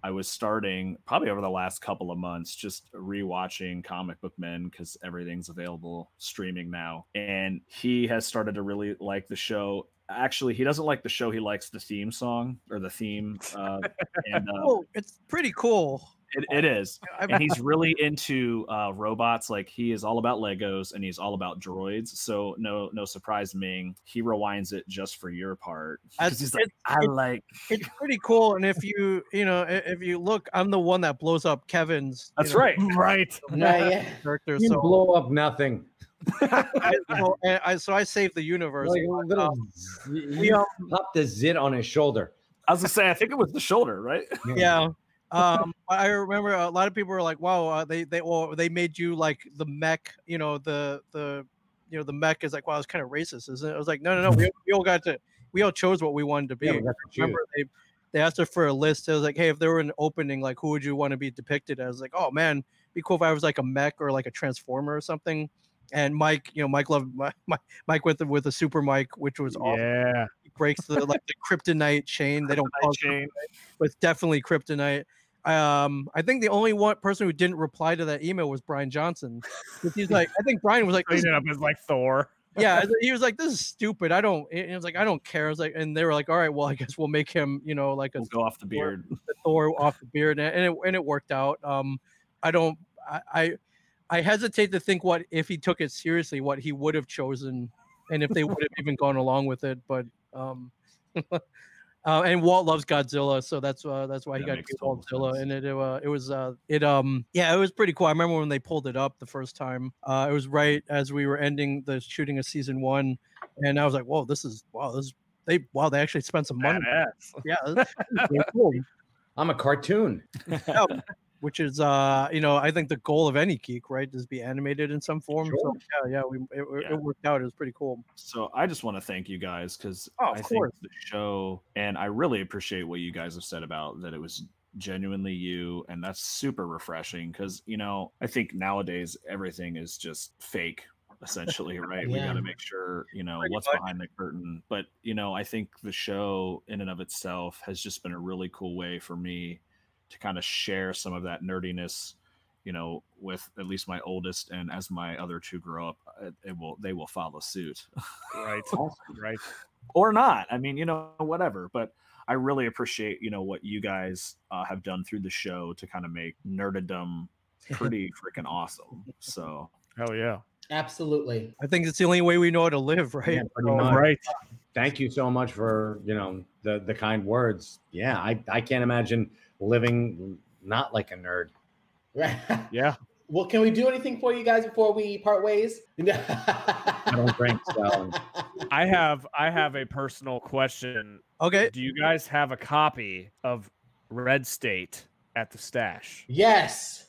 I was starting probably over the last couple of months, just rewatching Comic Book Men because everything's available streaming now. And he has started to really like the show. Actually, he doesn't like the show. He likes the theme song or the theme. Uh, and uh, Oh, it's pretty cool. It, it is. And he's really into uh, robots. Like he is all about Legos and he's all about droids. So no, no surprise, Ming. He rewinds it just for your part. 'Cause As- he's like, I like. it's pretty cool. And if you, you know, if you look, I'm the one that blows up Kevin's. That's know, right. Right. Right, yeah. Character. You So blow up nothing. I, so I, I- so I saved the universe. Like a little, um, you we, um, popped the zit on his shoulder. I was gonna say, I think it was the shoulder, right? yeah. Um, I remember a lot of people were like, "Wow, uh, they they well, they made you like the mech, you know, the the you know the mech is like, wow, it's kind of racist, isn't it?" I was like, "No, no, no, we, we all got to, we all chose what we wanted to be." Yeah, to remember they they asked her for a list. It was like, hey, if there were an opening, like who would you want to be depicted as? Like, oh man, be cool if I was like a mech or like a transformer or something. And Mike, you know, Mike loved my, my Mike with the with a super Mike, which was awesome. Yeah. He breaks the like the kryptonite chain. They don't call Chain. kryptonite, but it's definitely kryptonite. Um, I think the only one person who didn't reply to that email was Bryan Johnson. 'Cause He's like, I think Bryan was like, Clean it up as like Thor. yeah he was like this is stupid i don't it was like i don't care i was like and they were like all right well i guess we'll make him you know like a We'll go off the beard. thor off the beard and and it, and it worked out um i don't I, I i hesitate to think what if he took it seriously what he would have chosen and if they would have even gone along with it but um Uh, and Walt loves Godzilla, so that's uh, that's why he That got Godzilla. total sense. And it uh, it was uh, it um yeah, it was pretty cool. I remember when they pulled it up the first time. Uh, it was right as we were ending the shooting of season one, and I was like, "Whoa, this is wow, this is, they wow, they actually spent some money." Badass. Yeah, this is pretty cool. I'm a cartoon. Yeah, which is uh you know I think the goal of any geek right is be animated in some form. So yeah, yeah, we it, Yeah. it worked out. It was pretty cool. So I just want to thank you guys because Oh, I of think the show, and I really appreciate what you guys have said about that it was genuinely you, and that's super refreshing because you know I think nowadays everything is just fake. Essentially, right? We got to make sure you know Pretty what's much. behind the curtain. But you know, I think the show in and of itself has just been a really cool way for me to kind of share some of that nerdiness you know with at least my oldest and as my other two grow up it, it will they will follow suit Right. Right. or not i mean you know whatever but i really appreciate you know what you guys uh, have done through the show to kind of make nerdedom pretty freaking awesome so Hell yeah. Absolutely. I think it's the only way we know how to live, right? Yeah, pretty Right. Thank you so much for you know the the kind words. Yeah, I I can't imagine living not like a nerd. Right. Yeah. Well, can we do anything for you guys before we part ways? I don't drink, so I have I have a personal question. Okay. Do you guys have a copy of Red State at the stash? yes.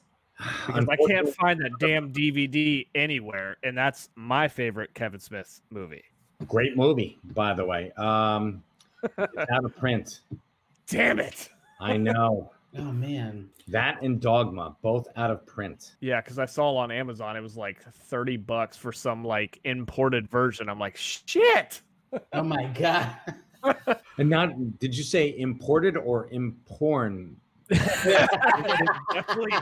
Because I can't find that damn DVD anywhere, and that's my favorite Kevin Smith movie. Great movie, by the way. Um, it's out of print. Damn it! I know Oh man. that and Dogma, both out of print. Yeah, because I saw on Amazon it was like thirty bucks for some like imported version. I'm like, shit. Oh my god. And not did you say imported or imporn? Definitely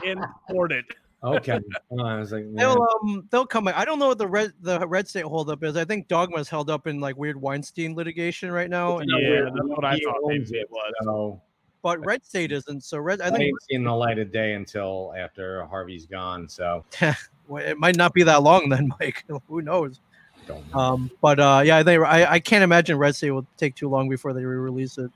imported. Okay, Oh, I was like, yeah. They'll um they'll come. I don't know what the red the red state holdup is. I think Dogma's held up in like weird Weinstein litigation right now. and- Yeah, that's what I thought maybe it was. So but red state isn't. So red. I I think ain't seen the light of day until after Harvey's gone. So well, it might not be that long then, Mike. Who knows? don't know. Um, but uh, yeah, I think I, I can't imagine red state will take too long before they re-release it.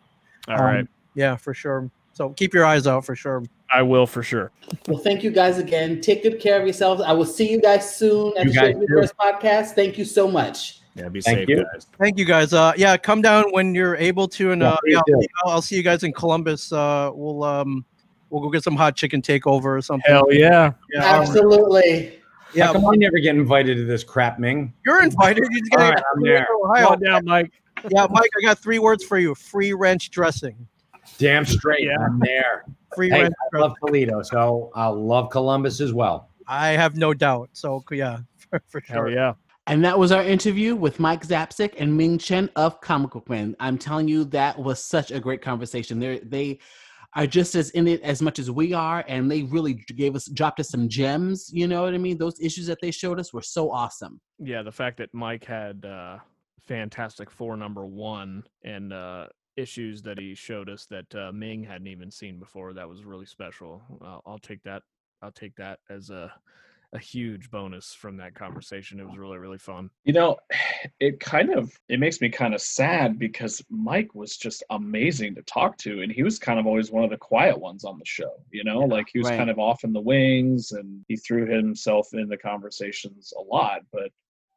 All right, Um, Yeah, for sure. So keep your eyes out for sure. I will for sure. Well, thank you guys again. Take good care of yourselves. I will see you guys soon at You the guys Shared Universe podcast. Thank you so much. Yeah be Thank safe you. guys Thank you guys. Uh, yeah, come down when you're able to, and uh, please yeah. I'll, I'll see you guys in Columbus. Uh, we'll um, we'll go get some hot chicken takeover or something. Hell yeah! Yeah, um, Absolutely. yeah. How come I never get invited to this crap, Ming? You're invited. You just gotta All right, I'm there. Ohio. Come on down, Mike. Yeah, Mike, I got three words for you: free ranch dressing. Damn straight, Yeah. I'm there. Free Hey, ranch I dressing. love Toledo, so I'll love Columbus as well. I have no doubt. So yeah, for, for Hell sure. yeah. And that was our interview with Mike Zapcic and Ming Chen of Comic Book Men. I'm telling you, that was such a great conversation. They they are just as in it as much as we are, and they really gave us dropped us some gems. You know what I mean? Those issues that they showed us were so awesome. Yeah, the fact that Mike had uh, Fantastic Four number one and uh, issues that he showed us that uh, Ming hadn't even seen before, that was really special. I'll take that. I'll take that as a a huge bonus from that conversation. It was really really fun. You know, it kind of it makes me kind of sad because Mike was just amazing to talk to, and he was kind of always one of the quiet ones on the show. You know, Yeah, like he was right. kind of off in the wings, and he threw himself in the conversations a lot, but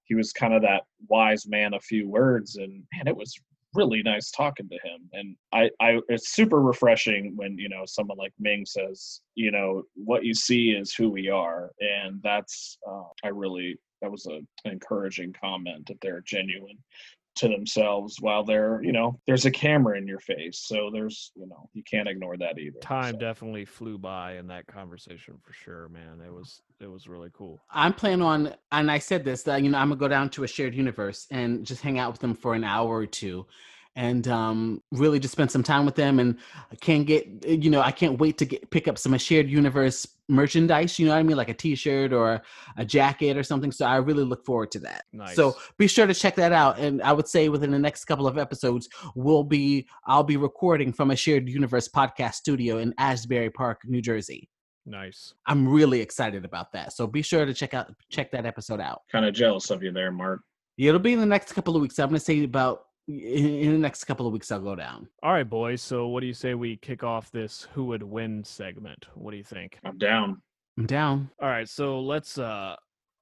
he was kind of that wise man of few words, and man, it was really nice talking to him. And I, I it's super refreshing when you know someone like ming says you know what you see is who we are. And that's uh, i really that was a, an encouraging comment that they're genuine to themselves while they're you know there's a camera in your face so there's you know you can't ignore that either Time so. definitely flew by in that conversation for sure, man. It was it was really cool. I'm planning on, and I said this that you know I'm gonna go down to a shared universe and just hang out with them for an hour or two, and um, really just spend some time with them. And I can't get, you know, I can't wait to get pick up some shared universe merchandise. You know what I mean, like a T-shirt or a jacket or something. So I really look forward to that. Nice. So be sure to check that out. And I would say within the next couple of episodes, we'll be I'll be recording from a shared universe podcast studio in Asbury Park, New Jersey. nice. I'm really excited about that. So be sure to check out check that episode out. kind of jealous of you there mark It'll be in the next couple of weeks. I'm gonna say about in, in the next couple of weeks I'll go down. All right, boys. So what do you say we kick off this who would win segment? What do you think? i'm down I'm down. All right, so let's uh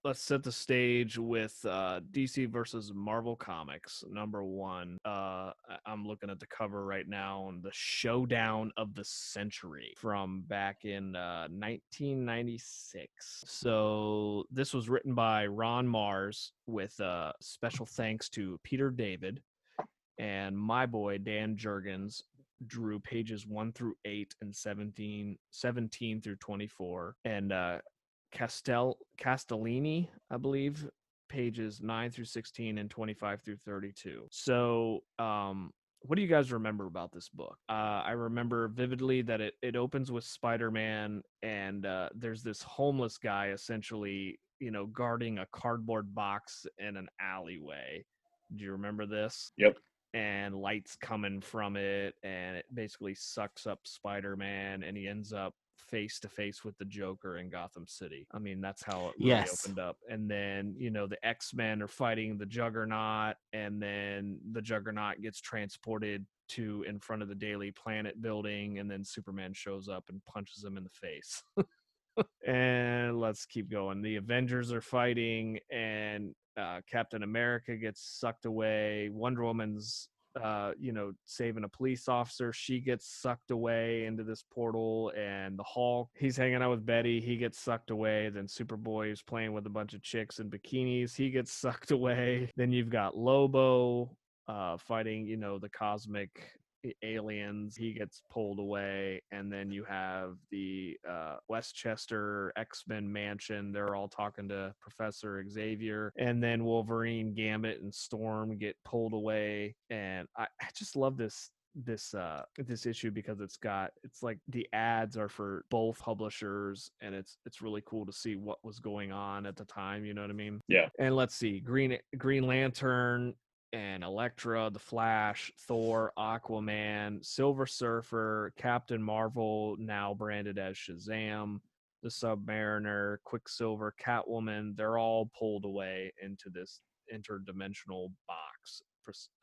let's set the stage with uh DC versus Marvel Comics number 1. Uh I- I'm looking at the cover right now and the showdown of the century from back in uh 1996. So this was written by Ron Marz with uh special thanks to Peter David and my boy Dan Jurgens drew pages 1 through 8 and 17 17 through 24 and uh Castel Castellini, I believe, pages 9 through 16 and 25 through 32. So, um what do you guys remember about this book? Uh, I remember vividly that it, it opens with Spider Man, and uh, there's this homeless guy essentially, you know, guarding a cardboard box in an alleyway. Do you remember this? Yep. And lights coming from it and it basically sucks up spider-man and he ends up face to face with the joker in gotham city. I mean that's how it really Yes. opened up. And then you know the x-men are fighting the juggernaut and then the juggernaut gets transported to in front of the daily planet building and then superman shows up and punches him in the face and let's keep going. The Avengers are fighting, and uh, Captain America gets sucked away. Wonder Woman's, uh, you know, saving a police officer. She gets sucked away into this portal, and the Hulk, he's hanging out with Betty. He gets sucked away. Then Superboy is playing with a bunch of chicks in bikinis. He gets sucked away. Then you've got Lobo uh, fighting, you know, the cosmic aliens he gets pulled away and then you have the uh, westchester x-men mansion they're all talking to professor xavier and then wolverine gambit and storm get pulled away and i, I just love this this uh this issue because it's got it's like the ads are for both publishers and it's it's really cool to see what was going on at the time you know what i mean Yeah. and let's see green green lantern and Elektra, The Flash, Thor, Aquaman, Silver Surfer, Captain Marvel, now branded as Shazam, the Submariner, Quicksilver, Catwoman, they're all pulled away into this interdimensional box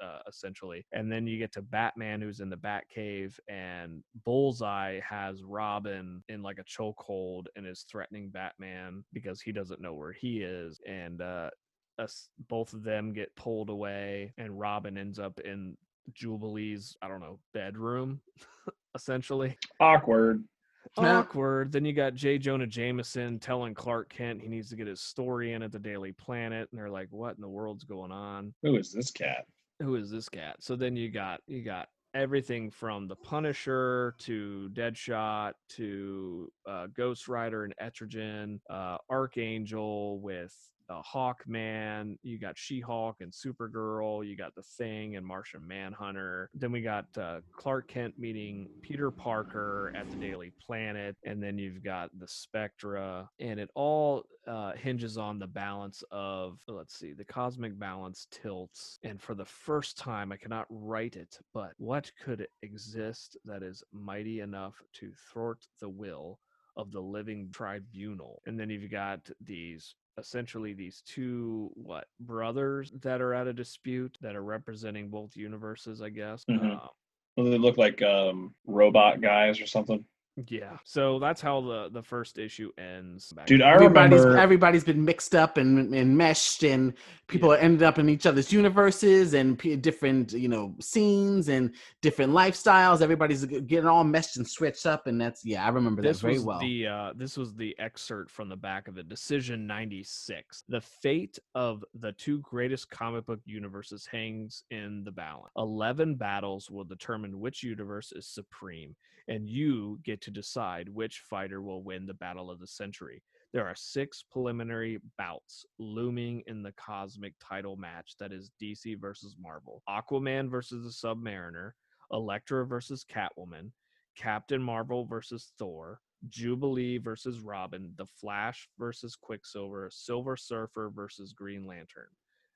uh, essentially. And then you get to Batman who's in the Batcave and Bullseye has Robin in like a chokehold and is threatening Batman because he doesn't know where he is and uh us both of them get pulled away and Robin ends up in Jubilee's I don't know bedroom essentially. Awkward. Awkward. Then you got J. Jonah Jameson telling Clark Kent he needs to get his story in at the Daily Planet and they're like what in the world's going on? Who is this cat? Who is this cat? So then you got you got everything from the Punisher to Deadshot to uh, Ghost Rider and Etrigan, uh, Archangel with uh, Hawkman, you got She Hulk and Supergirl, you got The Thing and Martian Manhunter. Then we got uh, Clark Kent meeting Peter Parker at the Daily Planet, and then you've got the Spectre, and it all uh, hinges on the balance of, let's see, the cosmic balance tilts. And for the first time, I cannot write it, but what could exist that is mighty enough to thwart the will? of the living tribunal. And then you've got these essentially these two what brothers that are at a dispute that are representing both universes, I guess. Mhm. Uh, Well, they look like um, robot guys or something. Yeah. So that's how the the first issue ends. Dude, I everybody's remember. everybody's been mixed up and, and meshed and people ended up in each other's universes and p- different you know scenes and different lifestyles everybody's getting all meshed and switched up and that's yeah i remember that this very was well the uh, this was the excerpt from the back of the Decision ninety six. The fate of the two greatest comic book universes hangs in the balance. Eleven battles will determine which universe is supreme, and you get to decide which fighter will win the battle of the century. There are six preliminary bouts looming in the cosmic title match that is DC versus Marvel. Aquaman versus the Submariner, Elektra versus Catwoman, Captain Marvel versus Thor, Jubilee versus Robin, The Flash versus Quicksilver, Silver Surfer versus Green Lantern.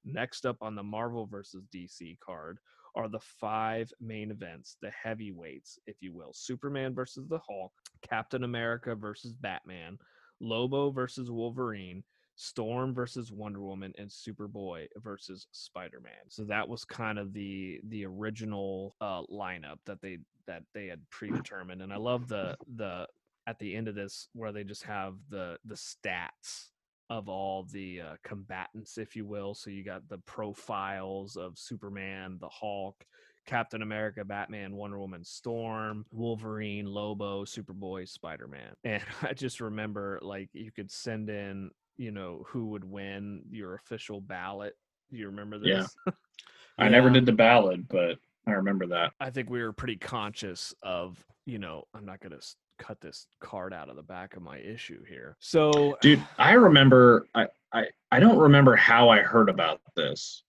Next up on the Marvel versus DC card are the five main events, the heavyweights, if you will Superman versus the Hulk, Captain America versus Batman, Lobo versus Wolverine, Storm versus Wonder Woman, and Superboy versus Spider Man. So that was kind of the the original uh, lineup that they that they had predetermined, and I love the the at the end of this where they just have the the stats of all the uh, combatants, if you will. So you got the profiles of Superman, the Hulk, Captain America, Batman, Wonder Woman, Storm, Wolverine, Lobo, Superboy, Spider Man. And I just remember like you could send in, you know, who would win your official ballot. Do you remember this? Yeah. I never did the ballot, but I remember that. I think we were pretty conscious of, you know, I'm not going to cut this card out of the back of my issue here. So, Dude, I remember I, I I don't remember how I heard about this,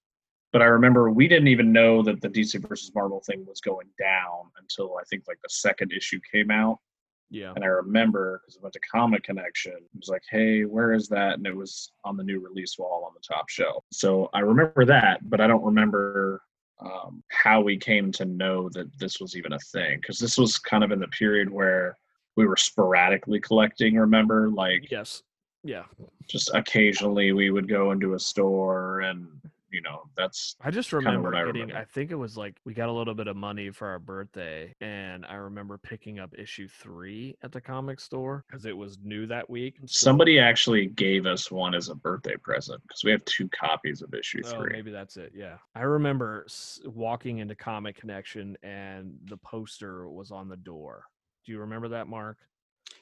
but I remember we didn't even know that the DC versus Marvel thing was going down until I think like the second issue came out. yeah. And I remember because I went to Comic Connection, it was like, hey, where is that? And it was on the new release wall on the top shelf. So I remember that, but I don't remember um, how we came to know that this was even a thing. Because this was kind of in the period where we were sporadically collecting, remember? Like, Yes. Yeah. just occasionally we would go into a store and, you know, that's I just remember I getting, remember. I think it was like we got a little bit of money for our birthday. And I remember picking up issue three at the comic store because it was new that week. So- somebody actually gave us one as a birthday present because we have two copies of issue Oh, three. maybe that's it. Yeah. I remember walking into Comic Connection and the poster was on the door. Do you remember that, Mark?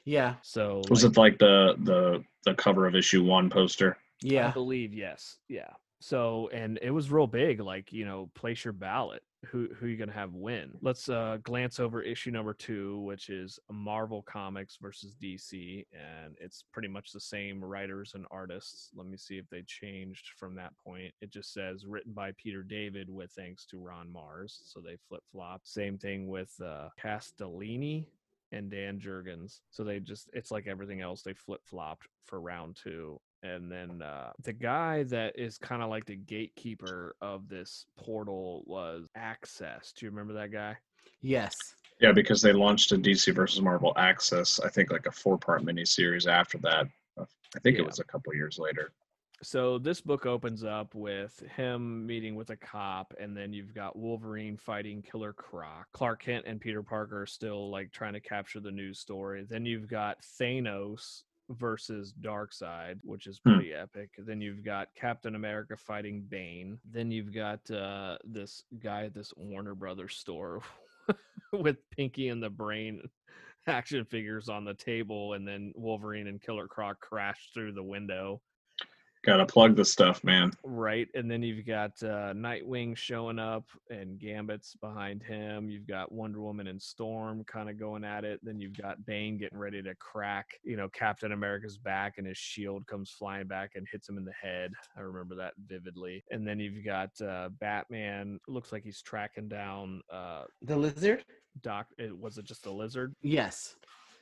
yeah So Was like, it like the the the cover of issue one poster? Yeah, I believe yes. Yeah. So and it was real big, like you know, place your ballot. Who who you gonna have win? Let's uh glance over issue number two, which is Marvel Comics versus DC, and it's pretty much the same writers and artists. Let me see if they changed from that point. It just says written by Peter David with thanks to Ron Marz, so they flip flop. Same thing with uh Castellini and Dan Jurgens. So they just it's like everything else, they flip flopped for round two. And then uh, the guy that is kind of like the gatekeeper of this portal was Access. Do you remember that guy? yes Yeah, because they launched a DC versus Marvel Access, I think like a four part miniseries after that. I think Yeah. it was a couple years later. So this book opens up with him meeting with a cop, and then you've got Wolverine fighting Killer Croc. Clark Kent and Peter Parker are still like trying to capture the news story. Then you've got Thanos versus Darkseid which is Hmm. pretty epic. Then you've got Captain America fighting Bane. Then you've got uh, this guy at this Warner Brothers store with Pinky and the Brain action figures on the table, and then Wolverine and Killer Croc crash through the window. Gotta plug the stuff, man. Right, and then you've got uh, Nightwing showing up, and Gambit's behind him. You've got Wonder Woman and Storm kind of going at it. Then you've got Bane getting ready to crack, you know, Captain America's back, and his shield comes flying back and hits him in the head. I remember that vividly. And then you've got uh, Batman. Looks like he's tracking down uh, The lizard? Doc. It was it just a lizard? Yes.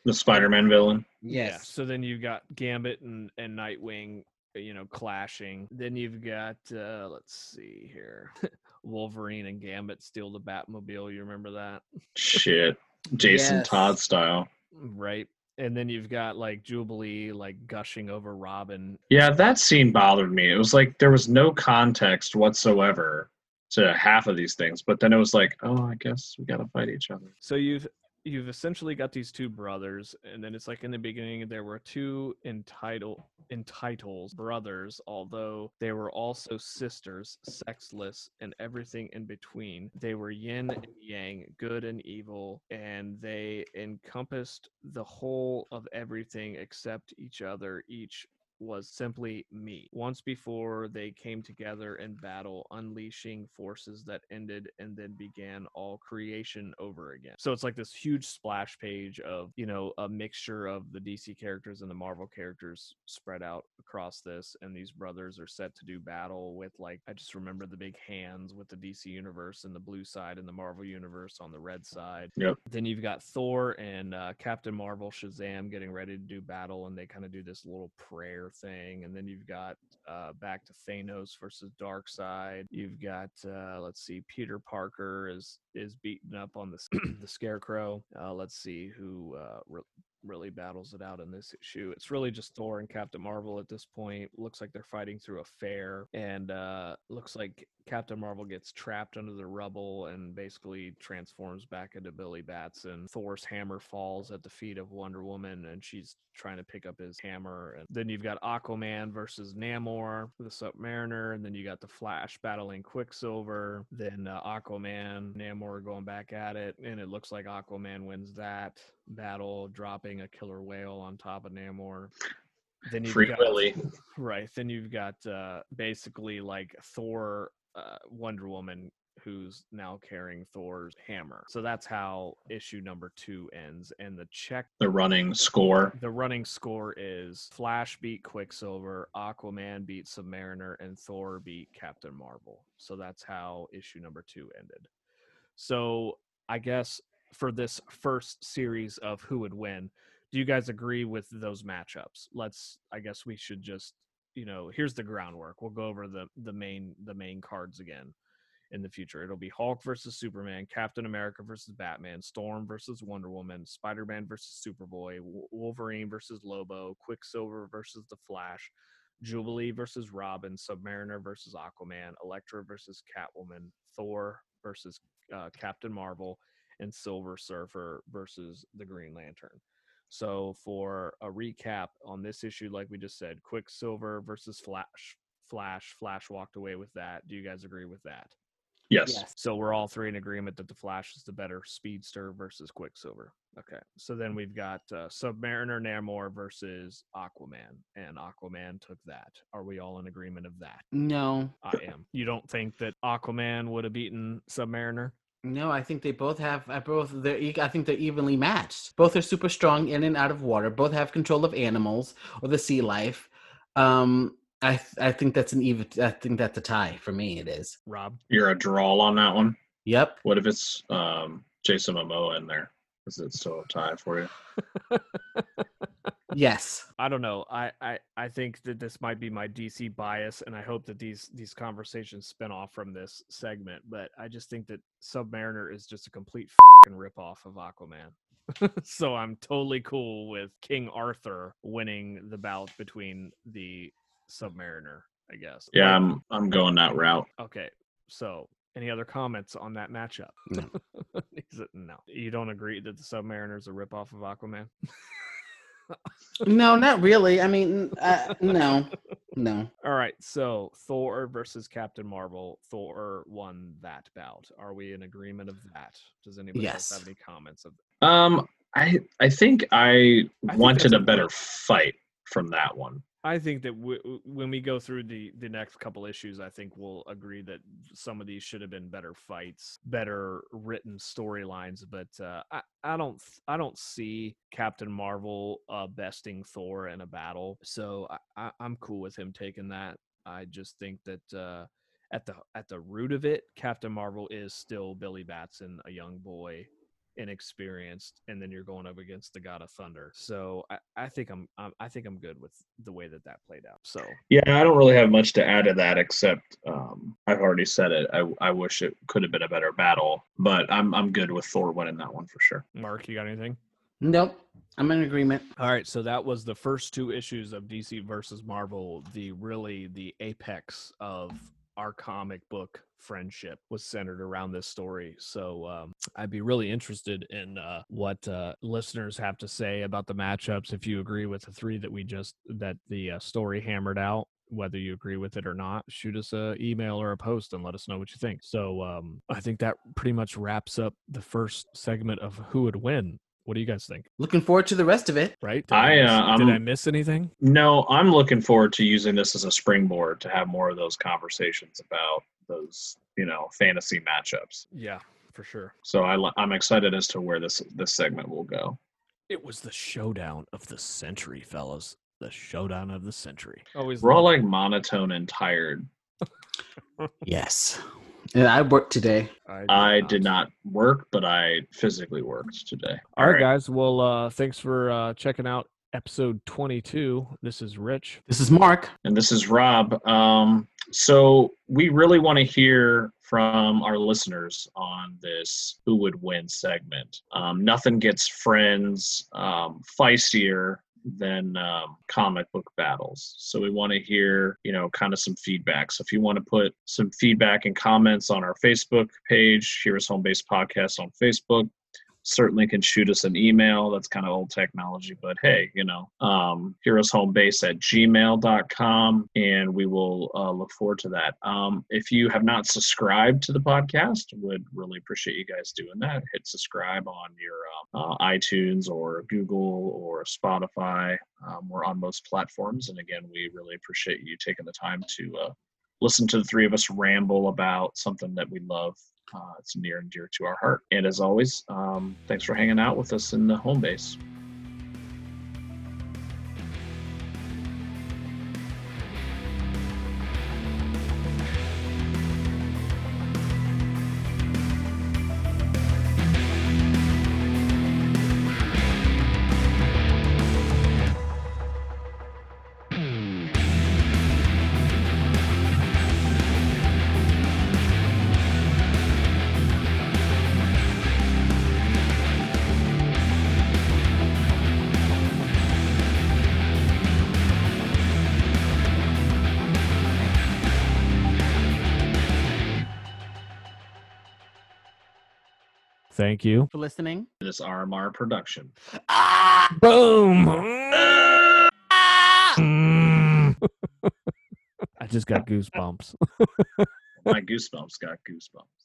The Spider-Man villain. Yeah. Yes. So then you've got Gambit and, and Nightwing, you know, clashing. Then you've got uh let's see here. Wolverine and Gambit steal the Batmobile. You remember that? Shit. Jason Yes. Todd style. Right. And then you've got like Jubilee like gushing over Robin. Yeah, that scene bothered me. It was like there was no context whatsoever to half of these things, but then it was like, oh, I guess we gotta fight each other. So you've you've essentially got these two brothers, and then it's like in the beginning there were two entitled entitles brothers, although they were also sisters, sexless, and everything in between. They were yin and yang, good and evil, and they encompassed the whole of everything except each other, each was simply me. Once before, they came together in battle, unleashing forces that ended and then began all creation over again. So it's like this huge splash page of, you know, a mixture of the DC characters and the Marvel characters spread out across this. And these brothers are set to do battle with, like, I just remember the big hands with the DC universe and the blue side and the Marvel universe on the red side. Yep. Then you've got Thor and uh, Captain Marvel, Shazam getting ready to do battle, and they kind of do this little prayer thing. And then you've got uh, back to Thanos versus Darkseid. You've got uh, let's see, Peter Parker is is beaten up on the the Scarecrow. Uh, let's see who uh, re- really battles it out in this issue. It's really just Thor and Captain Marvel at this point. Looks like they're fighting through a fair, and uh, looks like Captain Marvel gets trapped under the rubble and basically transforms back into Billy Batson. Thor's hammer falls at the feet of Wonder Woman, and she's trying to pick up his hammer. And then you've got Aquaman versus Namor, the Submariner, and then you got the Flash battling Quicksilver. Then uh, Aquaman, Namor going back at it, and it looks like Aquaman wins that battle, dropping a killer whale on top of Namor. Then you've Free got, Willy. Right. Then you've got uh, basically like Thor, uh, Wonder Woman, who's now carrying Thor's hammer. So that's how issue number two ends. And the check, The running score. the running score is Flash beat Quicksilver, Aquaman beat Submariner, and Thor beat Captain Marvel. So that's how issue number two ended. So I guess for this first series of who would win, do you guys agree with those matchups? Let's I guess we should just, you know, here's the groundwork. We'll go over the the main the main cards again in the future. It'll be Hulk versus Superman, Captain America versus Batman, Storm versus Wonder Woman, Spider-Man versus Superboy, Wolverine versus Lobo, Quicksilver versus the Flash, Jubilee versus Robin, Submariner versus Aquaman, Elektra versus Catwoman, Thor versus uh, Captain Marvel, and Silver Surfer versus the Green Lantern. So for a recap on this issue, like we just said, Quicksilver versus Flash. Flash. Flash walked away with that. Do you guys agree with that? Yes. Yes. So we're all three in agreement that the Flash is the better speedster versus Quicksilver. Okay. So then we've got uh, Submariner Namor versus Aquaman, and Aquaman took that. Are we all in agreement of that? No. I am. You don't think that Aquaman would have beaten Submariner? No, I think they both have. I both they're. I think they're evenly matched. Both are super strong in and out of water. Both have control of animals or the sea life. Um, I I think that's an even. I think that's a tie for me. It is. Rob? You're a draw on that one. Yep. What if it's um, Jason Momoa in there? Is it still a tie for you? Yes. I don't know. I, I I think that this might be my DC bias, and I hope that these these conversations spin off from this segment. But I just think that Submariner is just a complete fucking ripoff of Aquaman. so I'm totally cool with King Arthur winning the bout between the Submariner. I guess. Yeah, Like- I'm I'm going that route. Okay. So any other comments on that matchup? No. Is it- no. You don't agree that the Submariner is a ripoff of Aquaman? No, not really. I mean, uh, no, no. All right, so Thor versus Captain Marvel. Thor won that bout. Are we in agreement of that? Does anybody else have any comments of Um, I I think I think wanted there's a a better fight from that one. I think that w- when we go through the the next couple issues, I think we'll agree that some of these should have been better fights, better written storylines. But uh, I I don't I don't see Captain Marvel uh, besting Thor in a battle, so I, I, I'm cool with him taking that. I just think that uh, at the at the root of it, Captain Marvel is still Billy Batson, a young boy inexperienced and then you're going up against the god of thunder so i, I think I'm, I'm i think i'm good with the way that that played out so Yeah, I don't really have much to add to that except um, I've already said it. I, I wish it could have been a better battle, but I'm I'm good with Thor winning that one for sure. mark you got anything Nope. I'm in agreement. all right so that was the first two issues of dc versus marvel the really the apex of our comic book friendship was centered around this story so um, i'd be really interested in uh, what uh, listeners have to say about the matchups if you agree with the three that we just that the uh, story hammered out whether you agree with it or not shoot us a email or a post and let us know what you think. So um, i think that pretty much wraps up the first segment of who would win? What do you guys think? Looking forward to the rest of it. right? Did I, miss, uh, did i miss anything? No, I'm looking forward to using this as a springboard to have more of those conversations about those you know fantasy matchups. yeah for sure So I, I'm excited as to where this this segment will go. It was the showdown of the century, fellas. The showdown of the century. Always We're all like monotone and tired. Yes. And I worked today. I did not work, but I physically worked today. All right, guys. Well, uh, thanks for uh, checking out episode 22. This is Rich. This is Mark. and this is Rob. Um, so we really want to hear from our listeners on this "Who Would Win" segment. Um, nothing gets friends um, feistier than um, comic book battles. So we want to hear, you know, kind of some feedback. So if you want to put some feedback and comments on our Facebook page, here is Home Base Podcast on Facebook, certainly can shoot us an email. That's kind of old technology, but hey, you know, um, heroeshomebase at gmail.com, and we will uh, look forward to that. Um, if you have not subscribed to the podcast, would really appreciate you guys doing that. Hit subscribe on your uh, uh, iTunes or Google or Spotify. Um, we're on most platforms, and again, we really appreciate you taking the time to uh, listen to the three of us ramble about something that we love it's near and dear to our heart. And as always, um, thanks for hanging out with us in the home base. Thank you. For listening. This RMR production. Ah! Boom. I just got goosebumps. My goosebumps got goosebumps.